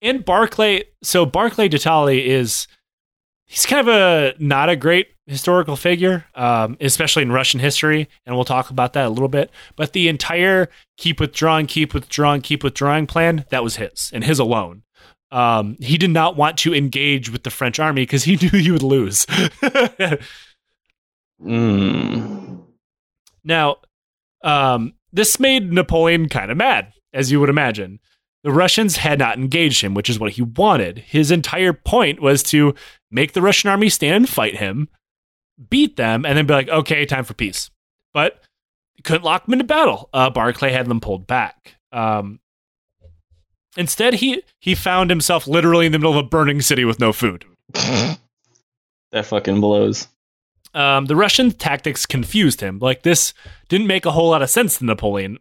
And Barclay, so Barclay de is he's kind of a not a great historical figure, um, especially in Russian history, and we'll talk about that a little bit. But the entire keep withdrawing, keep withdrawing, keep withdrawing plan that was his and his alone. Um, he did not want to engage with the French army because he knew he would lose. Mm. Now, um, this made Napoleon kind of mad, as you would imagine. The Russians had not engaged him, which is what he wanted. His entire point was to make the Russian army stand and fight him, beat them, and then be like, okay, time for peace. But couldn't lock them into battle. Uh, Barclay had them pulled back. Um, instead, he he found himself literally in the middle of a burning city with no food. that fucking blows. um, the Russian tactics confused him. Like this didn't make a whole lot of sense to Napoleon.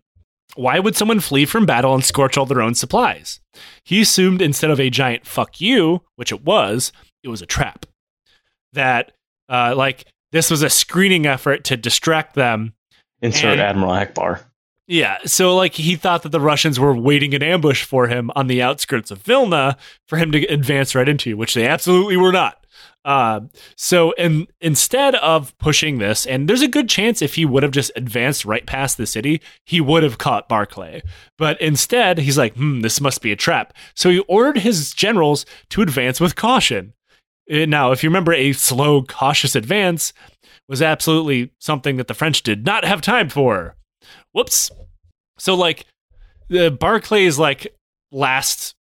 Why would someone flee from battle and scorch all their own supplies? He assumed instead of a giant fuck you, which it was, it was a trap. That, uh, like, this was a screening effort to distract them. Insert And- Admiral Ackbar. Yeah, so like he thought that the Russians were waiting in ambush for him on the outskirts of Vilna for him to advance right into, which they absolutely were not. Uh, so, and instead of pushing this, and there's a good chance if he would have just advanced right past the city, he would have caught Barclay. But instead, he's like, hmm, this must be a trap. So he ordered his generals to advance with caution. Uh, Now, if you remember, a slow, cautious advance was absolutely something that the French did not have time for. Whoops. So, like, the Barclay's like last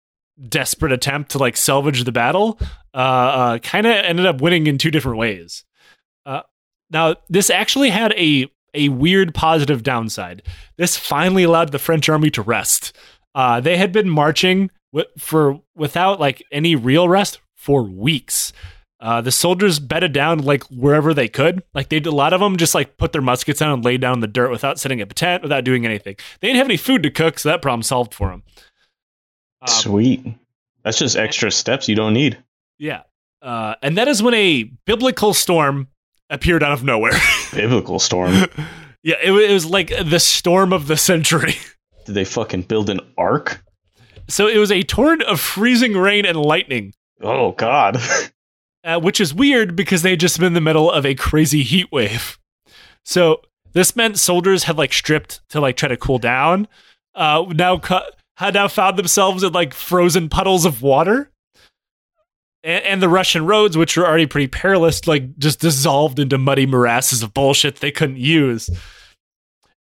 desperate attempt to like salvage the battle uh, uh kind of ended up winning in two different ways uh now this actually had a a weird positive downside this finally allowed the french army to rest uh they had been marching w- for without like any real rest for weeks uh, the soldiers bedded down like wherever they could. Like they a lot of them just like put their muskets down and laid down in the dirt without setting up a tent, without doing anything. They didn't have any food to cook, so that problem solved for them. Um, Sweet. That's just extra steps you don't need. Yeah. Uh, and that is when a biblical storm appeared out of nowhere. Biblical storm. yeah, it, it was like the storm of the century. Did they fucking build an ark? So it was a torrent of freezing rain and lightning, Oh God. uh, which is weird because they had just been in the middle of a crazy heat wave. So this meant soldiers had like stripped to like try to cool down. Uh, now cu- had now found themselves in like frozen puddles of water. And, and the Russian roads, which were already pretty perilous, like just dissolved into muddy morasses of bullshit they couldn't use.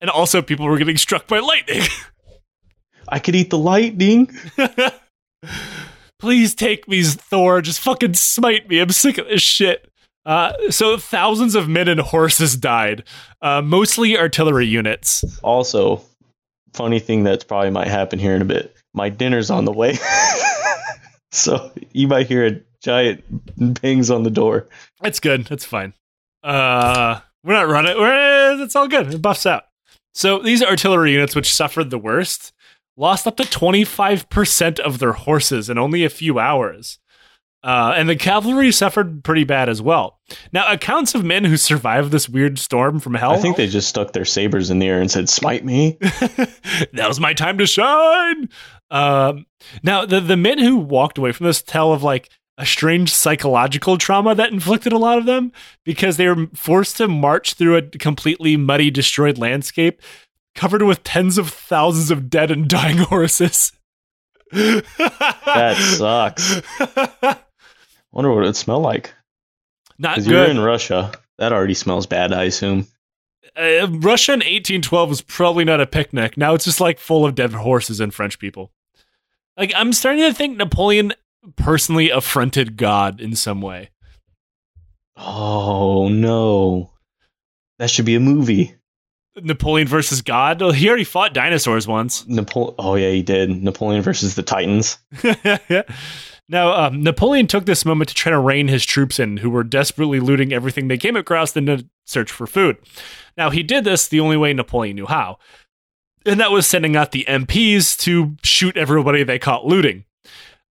And also, people were getting struck by lightning. I could eat the lightning. Please take me, Thor. Just fucking smite me. I'm sick of this shit. Uh, so thousands of men and horses died, uh, mostly artillery units. Also, funny thing that's probably might happen here in a bit. My dinner's on the way. so you might hear a giant bangs on the door. It's good. It's fine. Uh, we're not running. We're, it's all good. It buffs out. So these artillery units, which suffered the worst, lost up to 25% of their horses in only a few hours. Uh, and the cavalry suffered pretty bad as well. Now, accounts of men who survived this weird storm from hell. I think they just stuck their sabers in the air and said, "Smite me." Now's my time to shine. Um, now, the the men who walked away from this tell of like a strange psychological trauma that inflicted a lot of them because they were forced to march through a completely muddy, destroyed landscape covered with tens of thousands of dead and dying horses. that sucks. Wonder what it smell like. Not Because good. you're in Russia. That already smells bad, I assume. uh, Russia in 1812 was probably not a picnic. Now it's just like full of dead horses and French people. Like I'm starting to think Napoleon personally affronted God in some way. Oh no. That should be a movie. Napoleon versus God. Well, he already fought dinosaurs once. Napole- oh yeah, he did. Napoleon versus the Titans. now, um, Napoleon took this moment to try to rein his troops in, who were desperately looting everything they came across in a search for food. Now, he did this the only way Napoleon knew how, and that was sending out the MPs to shoot everybody they caught looting.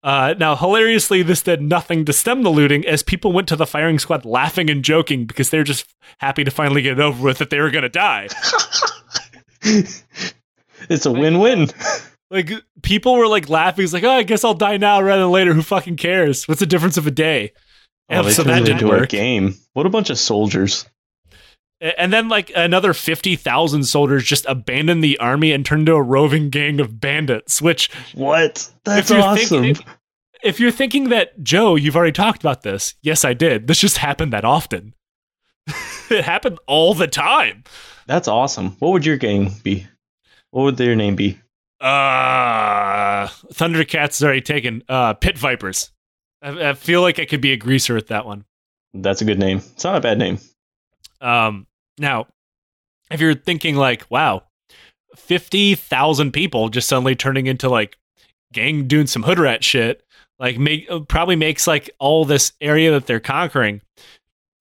Uh, now, hilariously, this did nothing to stem the looting as people went to the firing squad laughing and joking because they were just happy to finally get it over with that they were going to die. it's a win-win. Like people were like laughing. It's like, oh, I guess I'll die now rather than later. Who fucking cares? What's the difference of a day? Oh, Yeah, they so turned that it didn't into a game. What a bunch of soldiers. And then like another fifty thousand soldiers just abandoned the army and turned into a roving gang of bandits. Which, What? That's awesome. thinking- if you're thinking that Joe, you've already talked about this. Yes, I did. This just happened that often. it happened all the time. That's awesome. What would your gang be? What would their name be? Uh Thundercats is already taken. Uh, Pit Vipers. I, I feel like I could be a greaser at that one. That's a good name. It's not a bad name. Um, now, if you're thinking like, wow, fifty thousand people just suddenly turning into like gang doing some hood rat shit, like make uh, probably makes like all this area that they're conquering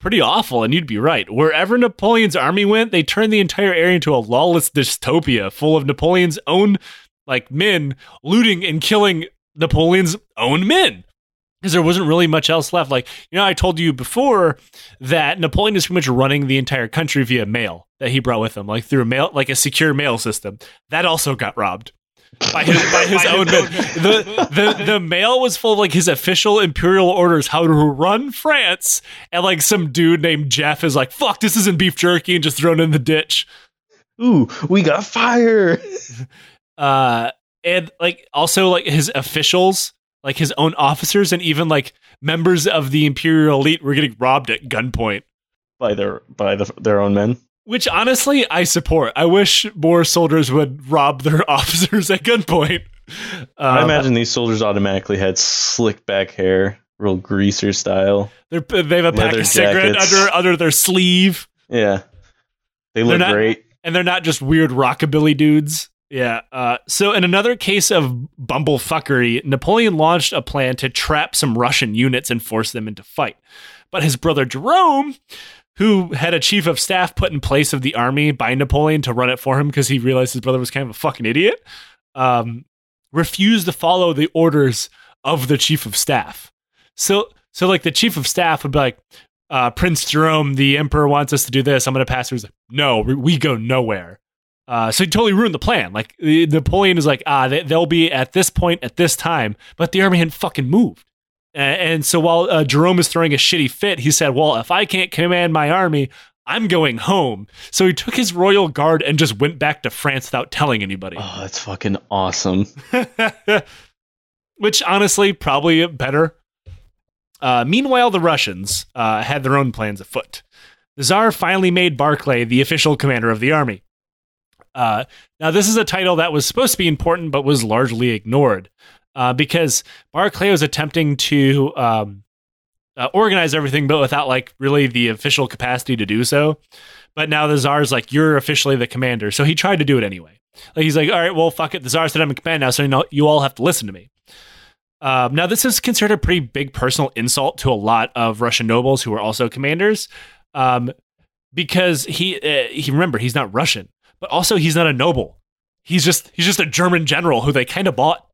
pretty awful. And you'd be right. Wherever Napoleon's army went, they turned the entire area into a lawless dystopia full of Napoleon's own like men looting and killing Napoleon's own men. Because there wasn't really much else left. Like, you know, I told you before that Napoleon is pretty much running the entire country via mail that he brought with him, like through a mail, like a secure mail system. That also got robbed by his, by his own men. The, the the mail was full of like his official imperial orders how to run France, and like some dude named Jeff is like, "Fuck, this isn't beef jerky," and just thrown in the ditch. Ooh, we got fire. uh and like also like his officials like his own officers and even like members of the imperial elite were getting robbed at gunpoint by their by the, their own men. which honestly i support i wish more soldiers would rob their officers at gunpoint I Um, imagine these soldiers automatically had slick back hair, real greaser style. they're, they have a pack of cigarette under under their sleeve Yeah, they look not- great. and they're not just weird rockabilly dudes. Yeah. Uh, so, in another case of bumblefuckery, Napoleon launched a plan to trap some Russian units and force them into fight. But his brother Jerome, who had a chief of staff put in place of the army by Napoleon to run it for him because he realized his brother was kind of a fucking idiot, um, refused to follow the orders of the chief of staff. So, so like the chief of staff would be like, uh, Prince Jerome, the emperor wants us to do this. I'm going to pass. He's like, no, we go nowhere. Uh, so he totally ruined the plan. Like Napoleon is like, ah, they, they'll be at this point at this time, but the army hadn't fucking moved. A- And, so while uh, Jerome is throwing a shitty fit, he said, well, if I can't command my army, I'm going home. So he took his royal guard and just went back to France without telling anybody. Oh, that's fucking awesome. Which honestly, probably better. Uh, meanwhile, the Russians uh, had their own plans afoot. The Tsar finally made Barclay the official commander of the army. Uh, now, this is a title that was supposed to be important, but was largely ignored uh, because Barclay was attempting to um, uh, organize everything, but without like really the official capacity to do so. But now the Tsar's like, you're officially the commander, so he tried to do it anyway. Like he's like, all right, well, fuck it. The czar said I'm in command now, so you, know, you all have to listen to me. Um, now, this is considered a pretty big personal insult to a lot of Russian nobles who are also commanders, um, because he uh, he remember he's not Russian, but also he's not a noble. He's just he's just a German general who they kind of bought.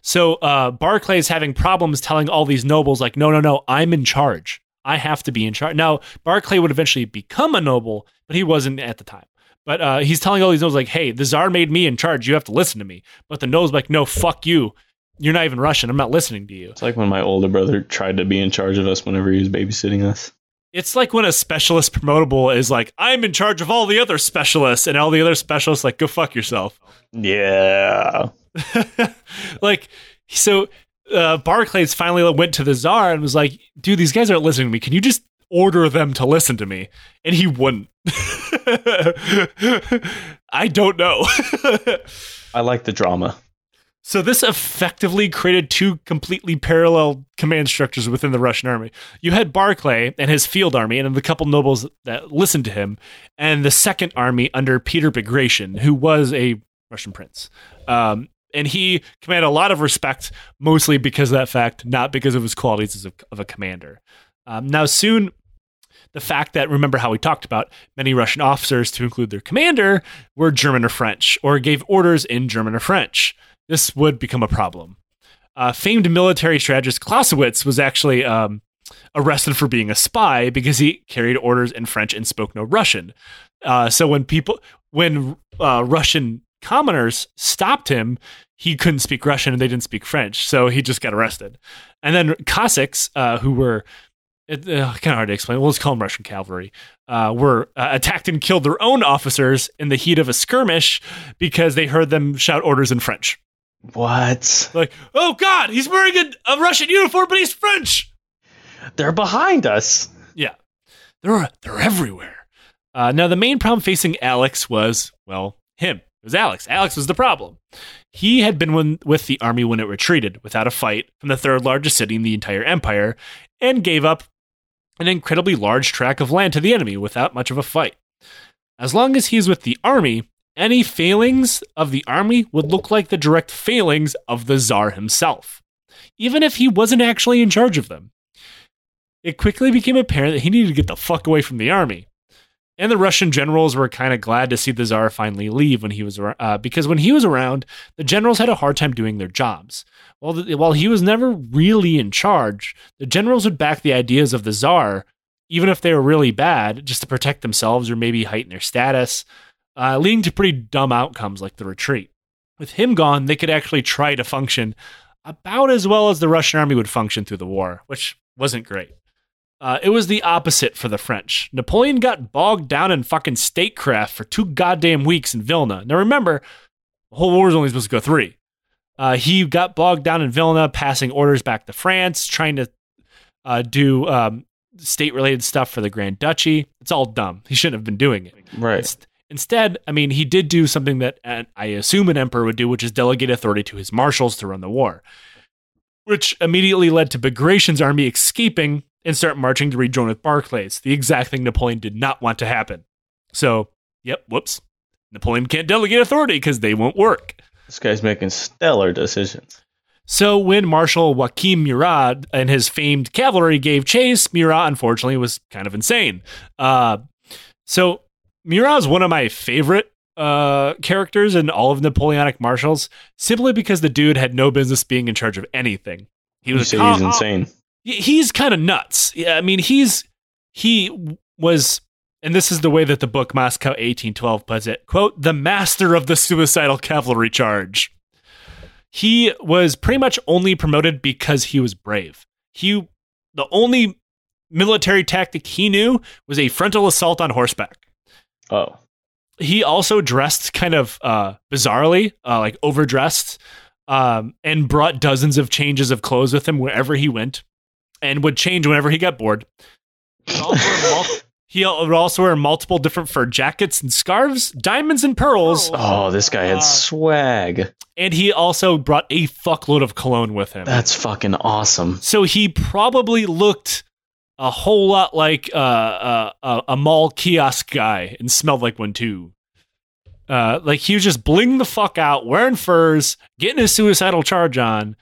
So uh, Barclay is having problems telling all these nobles, like, no, no, no, I'm in charge. I have to be in charge. Now, Barclay would eventually become a noble, but he wasn't at the time. But uh, he's telling all these nobles, like, hey, the czar made me in charge. You have to listen to me. But the nobles, like, no, fuck you. You're not even Russian. I'm not listening to you. It's like when my older brother tried to be in charge of us whenever he was babysitting us. It's like when a specialist promotable is like, I'm in charge of all the other specialists, and all the other specialists, like, go fuck yourself. Yeah. like, so uh, Barclays finally went to the czar and was like, dude, these guys aren't listening to me. Can you just order them to listen to me? And he wouldn't. I don't know. I like the drama. So this effectively created two completely parallel command structures within the Russian army. You had Barclay and his field army and the couple nobles that listened to him, and the second army under Peter Bagration, who was a Russian prince. Um, and he commanded a lot of respect, mostly because of that fact, not because of his qualities as a, of a commander. Um, now, soon, the fact that remember how we talked about many Russian officers, to include their commander, were German or French, or gave orders in German or French. This would become a problem. Uh, famed military strategist Clausewitz was actually um, arrested for being a spy because he carried orders in French and spoke no Russian. Uh, so when people, when uh, Russian commoners stopped him, he couldn't speak Russian and they didn't speak French, so he just got arrested. And then Cossacks, uh, who were uh, kind of hard to explain. We'll just call them Russian cavalry. Uh, were uh, attacked and killed their own officers in the heat of a skirmish because they heard them shout orders in French. What? Like, oh God, he's wearing a, a Russian uniform, but he's French. They're behind us. Yeah, they're they're everywhere. Uh, now the main problem facing Alex was well him. It was Alex. Alex was the problem. He had been when, with the army when it retreated without a fight from the third largest city in the entire empire and gave up an incredibly large tract of land to the enemy without much of a fight. As long as he's with the army, any failings of the army would look like the direct failings of the Tsar himself, even if he wasn't actually in charge of them. It quickly became apparent that he needed to get the fuck away from the army. And the Russian generals were kind of glad to see the Tsar finally leave when he was uh, because when he was around, the generals had a hard time doing their jobs. While, the, while he was never really in charge, the generals would back the ideas of the Tsar, even if they were really bad, just to protect themselves or maybe heighten their status, uh, leading to pretty dumb outcomes like the retreat. With him gone, they could actually try to function about as well as the Russian army would function through the war, which wasn't great. Uh, it was the opposite for the French. Napoleon got bogged down in fucking statecraft for two goddamn weeks in Vilna. Now remember, the whole war was only supposed to go three. Uh, he got bogged down in Vilna, passing orders back to France, trying to uh, do um, state-related stuff for the Grand Duchy. It's all dumb. He shouldn't have been doing it. Right. Inst- Instead, I mean, he did do something that uh, I assume an emperor would do, which is delegate authority to his marshals to run the war, which immediately led to Bagration's army escaping and start marching to rejoin with Barclays, the exact thing Napoleon did not want to happen. So, yep, whoops. Napoleon can't delegate authority because they won't work. This guy's making stellar decisions. So when Marshal Joachim Murat and his famed cavalry gave chase, Murat unfortunately was kind of insane. Uh, so Murat is one of my favorite uh, characters in all of Napoleonic marshals, simply because the dude had no business being in charge of anything. He was he's insane. he's kind of nuts. Yeah, I mean, he's he was, and this is the way that the book Moscow 1812 puts it. "Quote: The master of the suicidal cavalry charge." He was pretty much only promoted because he was brave. He, the only military tactic he knew was a frontal assault on horseback. Oh, He also dressed kind of uh, bizarrely, uh, like overdressed, um, and brought dozens of changes of clothes with him wherever he went, and would change whenever he got bored. He also wear mul- would also wear multiple different fur jackets and scarves, diamonds and pearls, oh, this guy had Uh, swag. and he also brought a fuckload of cologne with him. That's fucking awesome. So he probably looked a whole lot like uh, uh, uh, a mall kiosk guy and smelled like one too. Uh, like he was just bling the fuck out, wearing furs, getting his suicidal charge on.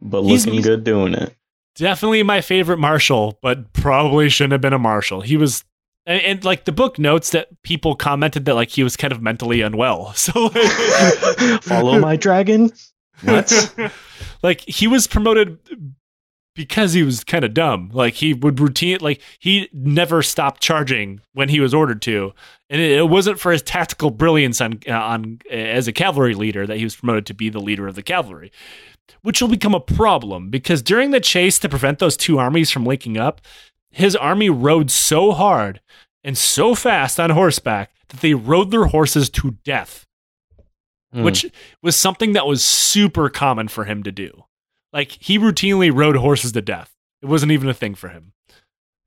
But He's- looking good doing it. Definitely my favorite marshal, but probably shouldn't have been a marshal. He was, and, and like the book notes that people commented that like he was kind of mentally unwell. So like, Follow my dragon. What? like he was promoted because he was kind of dumb. Like he would routine, like he never stopped charging when he was ordered to, and it, it wasn't for his tactical brilliance on uh, on as a cavalry leader that he was promoted to be the leader of the cavalry, which will become a problem because during the chase to prevent those two armies from linking up, his army rode so hard and so fast on horseback that they rode their horses to death Hmm. which was something that was super common for him to do. Like he routinely rode horses to death. It wasn't even a thing for him.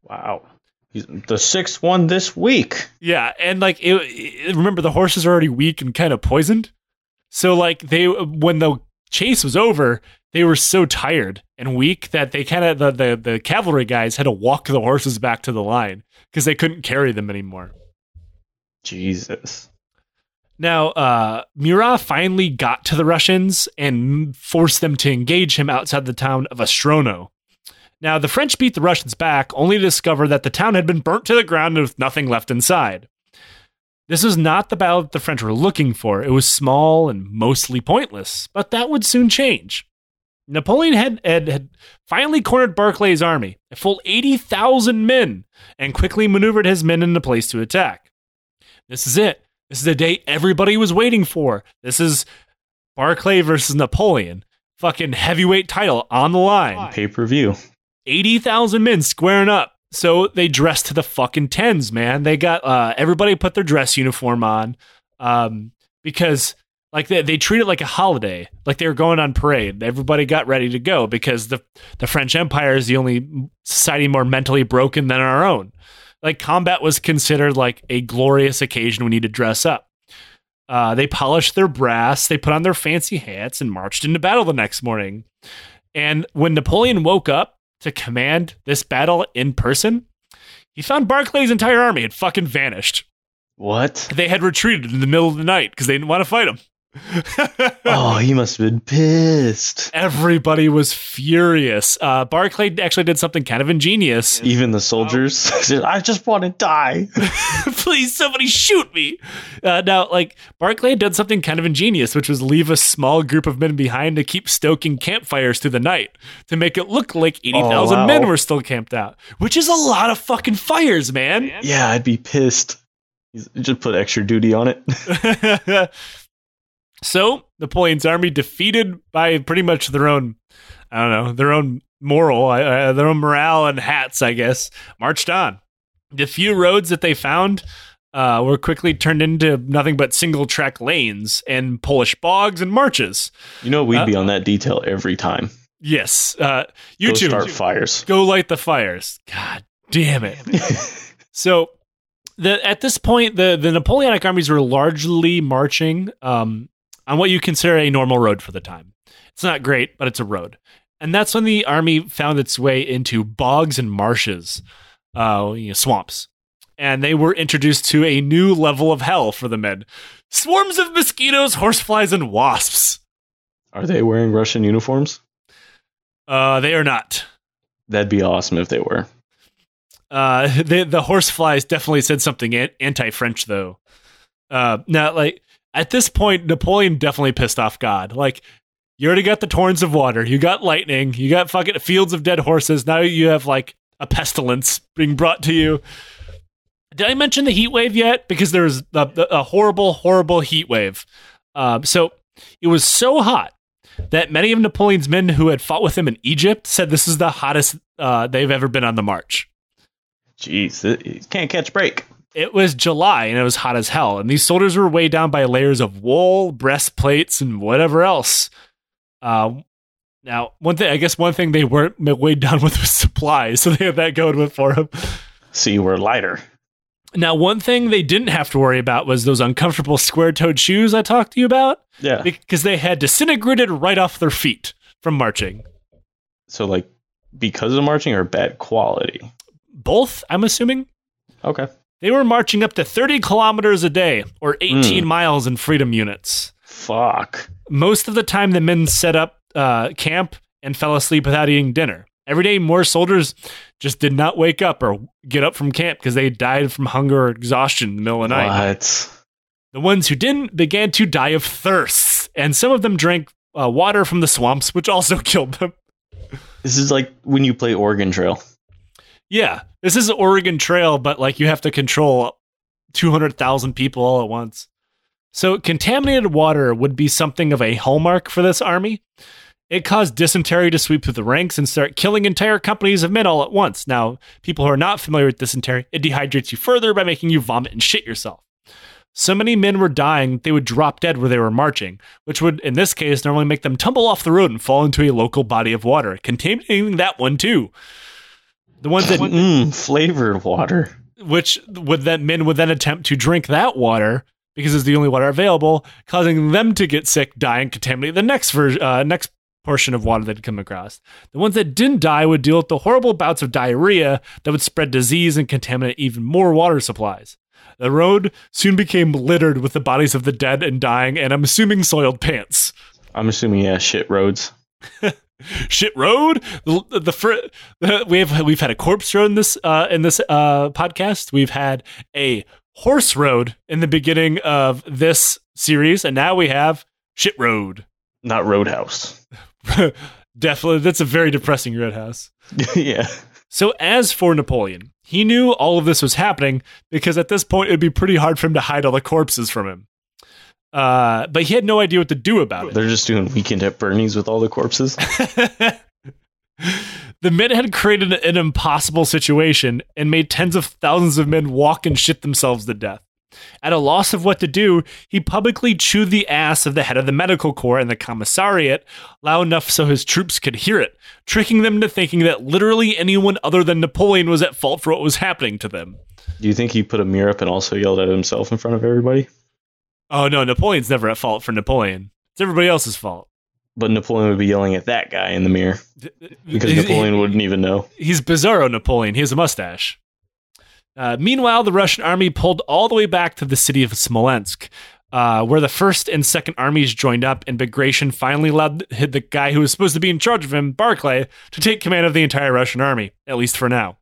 wow. He's the sixth one this week. Yeah, and like it, it- remember the horses are already weak and kind of poisoned. So like they when the chase was over, they were so tired and weak that they kind of the, the the cavalry guys had to walk the horses back to the line because they couldn't carry them anymore. Jesus. Now, uh, Murat finally got to the Russians and forced them to engage him outside the town of Ostrono. Now, the French beat the Russians back, only to discover that the town had been burnt to the ground with nothing left inside. This was not the battle that the French were looking for. It was small and mostly pointless, but that would soon change. Napoleon had, had, had finally cornered Barclay's army, a full 80,000 men, and quickly maneuvered his men into place to attack. This is it. This is the day everybody was waiting for. This is Barclay versus Napoleon. Fucking heavyweight title on the line. Pay per view. 80,000 men squaring up. So they dressed to the fucking tens, man. They got uh, everybody put their dress uniform on um, because like they, they treat it like a holiday, like they were going on parade. Everybody got ready to go because the the French Empire is the only society more mentally broken than our own. Like combat was considered like a glorious occasion. We need to dress up. Uh, they polished their brass, they put on their fancy hats, and marched into battle the next morning. And when Napoleon woke up to command this battle in person, he found Barclay's entire army had fucking vanished. What? They had retreated in the middle of the night because they didn't want to fight him. Oh, he must have been pissed. Everybody was furious. Uh, Barclay actually did something kind of ingenious. Even the soldiers said, I just want to die. Please, somebody shoot me. Uh, now, like, Barclay had done something kind of ingenious, which was leave a small group of men behind to keep stoking campfires through the night to make it look like 80,000 Oh, wow. men were still camped out, which is a lot of fucking fires, man. Yeah, I'd be pissed. Just put extra duty on it. So Napoleon's army, defeated by pretty much their own, I don't know, their own moral, uh, their own morale and hats, I guess, marched on. The few roads that they found uh, were quickly turned into nothing but single track lanes and Polish bogs and marches. You know, we'd Uh, be on that detail every time. Yes, uh, you Go two start fires. go light the fires. God damn it. So the at this point, the the Napoleonic armies were largely marching um, on what you consider a normal road for the time. It's not great, but it's a road, and that's when the army found its way into bogs and marshes, uh, you know, swamps, and they were introduced to a new level of hell for the men: swarms of mosquitoes, horseflies, and wasps. Are they wearing Russian uniforms? Uh, they are not. That'd be awesome if they were. Uh, the the horseflies definitely said something anti-French though. Uh, now, like at this point, Napoleon definitely pissed off God. Like you already got the torrents of water, you got lightning, you got fucking fields of dead horses. Now you have like a pestilence being brought to you. Did I mention the heat wave yet? Because there was a, a horrible, horrible heat wave. Um, so it was so hot that many of Napoleon's men who had fought with him in Egypt said this is the hottest uh, they've ever been on the march. Jeez, can't catch break. It was July and it was hot as hell, and these soldiers were weighed down by layers of wool, breastplates, and whatever else. Uh, now, one thing I guess one thing they weren't weighed down with was supplies, so they had that going with for them. See, we're lighter. Now, one thing they didn't have to worry about was those uncomfortable square-toed shoes I talked to you about, Yeah. because they had disintegrated right off their feet from marching. So, like, because of marching or bad quality? Both, I'm assuming. Okay. They were marching up to 30 kilometers a day, or 18 miles in freedom units. Fuck. most of the time the men set up uh, camp and fell asleep without eating dinner. Every day, more soldiers just did not wake up or get up from camp because they died from hunger or exhaustion in the middle of the night. What? The ones who didn't began to die of thirst, and some of them drank uh, water from the swamps, which also killed them. This is like when you play Oregon Trail. Yeah, this is Oregon Trail, but like you have to control 200,000 people all at once. So, contaminated water would be something of a hallmark for this army. It caused dysentery to sweep through the ranks and start killing entire companies of men all at once. Now, people who are not familiar with dysentery, it dehydrates you further by making you vomit and shit yourself. So many men were dying, they would drop dead where they were marching, which would, in this case, normally make them tumble off the road and fall into a local body of water, contaminating that one too. The ones that, Mm, flavored water. which would then men would then attempt to drink that water because it's the only water available, causing them to get sick, die, and contaminate the next ver- uh, next portion of water they'd come across. The ones that didn't die would deal with the horrible bouts of diarrhea that would spread disease and contaminate even more water supplies. The road soon became littered with the bodies of the dead and dying, and I'm assuming soiled pants. I'm assuming yeah, shit roads. Shit road. The, the fir- we have we've had a corpse road in this uh, in this uh, podcast. We've had a horse road in the beginning of this series, and now we have shit road. Not Roadhouse. Definitely, that's a very depressing roadhouse. yeah. So, as for Napoleon, he knew all of this was happening because at this point it'd be pretty hard for him to hide all the corpses from him. Uh, but he had no idea what to do about it. They're just doing weekend at Bernie's with all the corpses. the men had created an impossible situation and made tens of thousands of men walk and shit themselves to death. At a loss of what to do, he publicly chewed the ass of the head of the medical corps and the commissariat loud enough so his troops could hear it, tricking them into thinking that literally anyone other than Napoleon was at fault for what was happening to them. Do you think he put a mirror up and also yelled at himself in front of everybody? Oh no, Napoleon's never at fault for Napoleon. It's everybody else's fault. But Napoleon would be yelling at that guy in the mirror because He's- Napoleon wouldn't even know. He's Bizarro Napoleon. He has a mustache. Uh, meanwhile, the Russian army pulled all the way back to the city of Smolensk, uh, where the first and second armies joined up, and Bagration finally allowed the guy who was supposed to be in charge of him, Barclay, to take command of the entire Russian army, at least for now.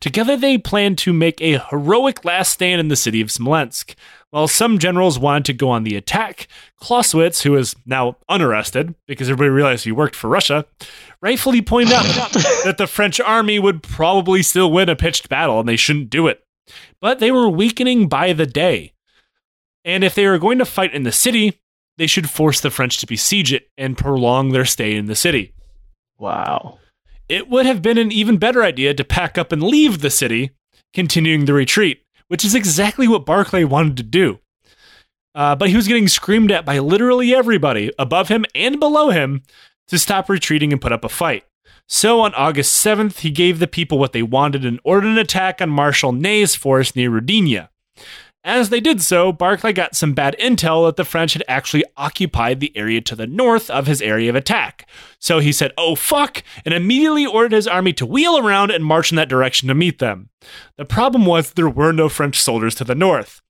Together, they planned to make a heroic last stand in the city of Smolensk. While some generals wanted to go on the attack, Clausewitz, who is now unarrested because everybody realized he worked for Russia, rightfully pointed out that the French army would probably still win a pitched battle and they shouldn't do it. But they were weakening by the day. And if they were going to fight in the city, they should force the French to besiege it and prolong their stay in the city. Wow. It would have been an even better idea to pack up and leave the city, continuing the retreat, which is exactly what Barclay wanted to do. Uh, but he was getting screamed at by literally everybody above him and below him to stop retreating and put up a fight. So on August 7th, he gave the people what they wanted and ordered an attack on Marshal Ney's force near Rudinia. As they did so, Barclay got some bad intel that the French had actually occupied the area to the north of his area of attack. So he said, Oh fuck, and immediately ordered his army to wheel around and march in that direction to meet them. The problem was there were no French soldiers to the north.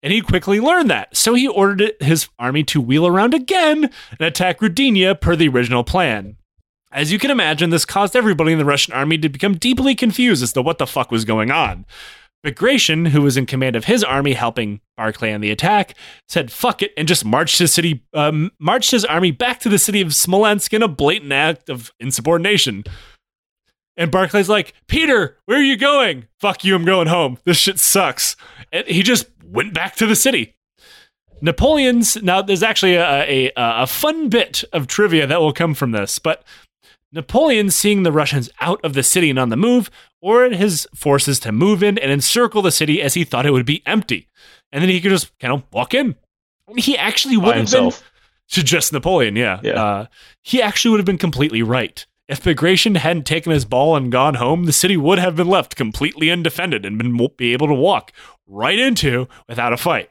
And he quickly learned that, so he ordered his army to wheel around again and attack Rudinia per the original plan. As you can imagine, this caused everybody in the Russian army to become deeply confused as to what the fuck was going on. Bagration, who was in command of his army helping Barclay on the attack, said fuck it and just marched his city um, marched his army back to the city of Smolensk in a blatant act of insubordination. And Barclay's like, Peter, where are you going? Fuck you, I'm going home. This shit sucks. And he just went back to the city. Napoleon's now there's actually a, a, a fun bit of trivia that will come from this, but Napoleon, seeing the Russians out of the city and on the move, ordered his forces to move in and encircle the city as he thought it would be empty. And then he could just kind of walk in. He actually would have been to just Napoleon, yeah. Yeah. Uh, he actually would have been completely right. If Bagration hadn't taken his ball and gone home, the city would have been left completely undefended and been be able to walk right into without a fight.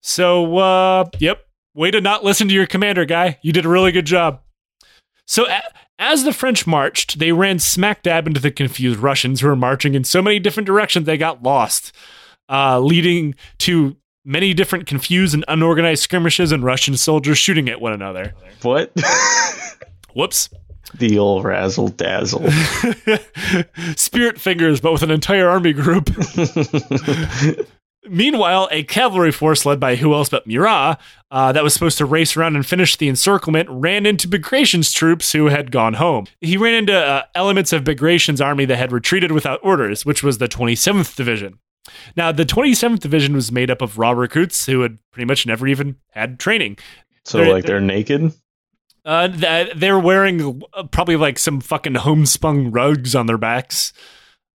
So, uh, yep, way to not listen to your commander, guy. You did a really good job. So, a- as the French marched, they ran smack dab into the confused Russians who were marching in so many different directions they got lost, uh, leading to many different confused and unorganized skirmishes and Russian soldiers shooting at one another. What? Whoops. the old razzle dazzle. Spirit fingers, but with an entire army group. Meanwhile, a cavalry force led by who else but Murat, uh, that was supposed to race around and finish the encirclement, ran into Bagration's troops who had gone home. He ran into uh, elements of Bagration's army that had retreated without orders, which was the 27th Division. Now, the 27th Division was made up of raw recruits who had pretty much never even had training. So They're- like they're naked. Uh, they're wearing uh, probably like some fucking homespun rugs on their backs.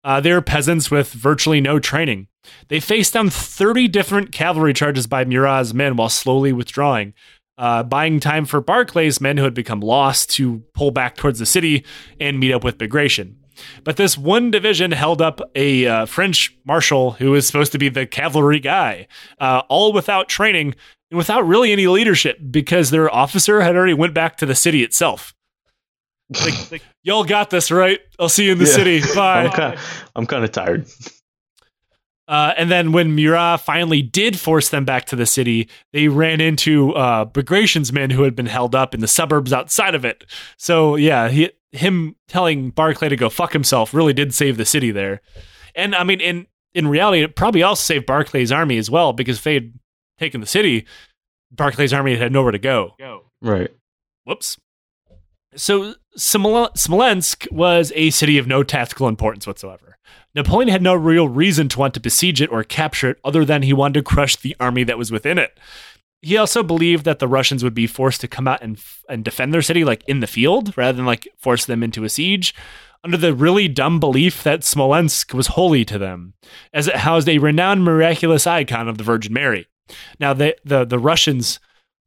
Uh, they're peasants with virtually no training. They faced down 30 different cavalry charges by Murat's men while slowly withdrawing, uh, buying time for Barclay's men who had become lost to pull back towards the city and meet up with Bagration. But this one division held up a uh, French marshal who was supposed to be the cavalry guy, uh, all without training and without really any leadership because their officer had already went back to the city itself. Like, like, y'all got this, right? I'll see you in the Yeah. city. Bye. I'm kind I'm kind of tired. Uh, and then when Murat finally did force them back to the city, they ran into uh, Bagration's men who had been held up in the suburbs outside of it. So yeah, he, him telling Barclay to go fuck himself really did save the city there. And I mean, in in reality, it probably also saved Barclay's army as well because if they had taken the city, Barclay's army had nowhere to go. Right. Whoops. So Smolensk was a city of no tactical importance whatsoever. Napoleon had no real reason to want to besiege it or capture it other than he wanted to crush the army that was within it. He also believed that the Russians would be forced to come out and and defend their city like in the field rather than like force them into a siege under the really dumb belief that Smolensk was holy to them as it housed a renowned miraculous icon of the Virgin Mary. Now the the, the Russians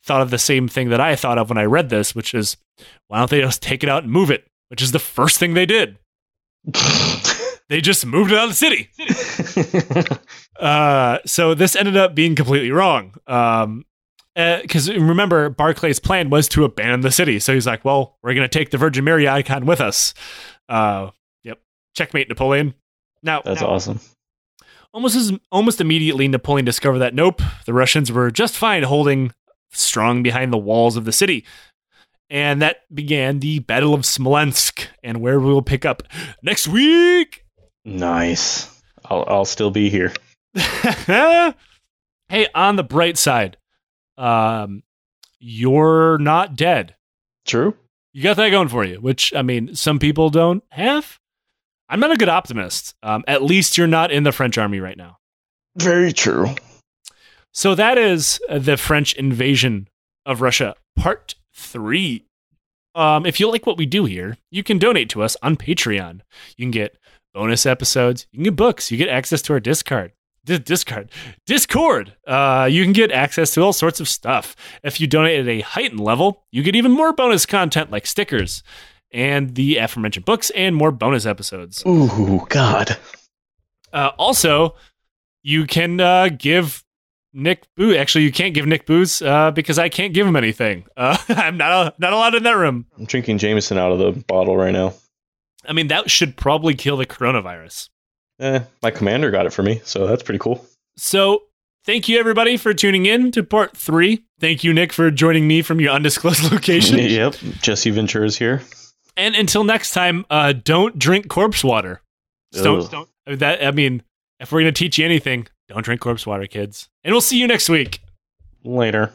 thought of the same thing that I thought of when I read this, which is why don't they just take it out and move it? Which is the first thing they did. They just moved it out of the city. Uh, so this ended up being completely wrong. Um, because remember, Barclay's plan was to abandon the city. So he's like, "Well, we're going to take the Virgin Mary icon with us." Uh, yep, checkmate, Napoleon. Now, That's now, awesome. almost as almost immediately Napoleon discovered that nope, the Russians were just fine holding strong behind the walls of the city. And that began the Battle of Smolensk, and where we will pick up next week. Nice. I'll I'll still be here. hey, on the bright side, um, you're not dead. True. You got that going for you, which I mean, some people don't have. I'm not a good optimist. Um, at least you're not in the French army right now. Very true. So that is the French invasion of Russia, part three. Um, if you like what we do here, you can donate to us on Patreon. You can get bonus episodes. You can get books. You get access to our Discard. Di- Discard, Discord. Uh, you can get access to all sorts of stuff. If you donate at a heightened level, you get even more bonus content like stickers and the aforementioned books and more bonus episodes. Ooh, God. Uh, also, you can uh, give Nick Boo. Actually, you can't give Nick booze uh, because I can't give him anything. Uh, I'm not not allowed in that room. I'm drinking Jameson out of the bottle right now. I mean, that should probably kill the coronavirus. Eh, my commander got it for me, so that's pretty cool. So, thank you everybody for tuning in to part three. Thank you, Nick, for joining me from your undisclosed location. yep. Jesse Ventura is here. and until next time, uh, don't drink corpse water. Don't, don't. That I mean, if we're gonna teach you anything, don't drink corpse water, kids. And we'll see you next week. Later.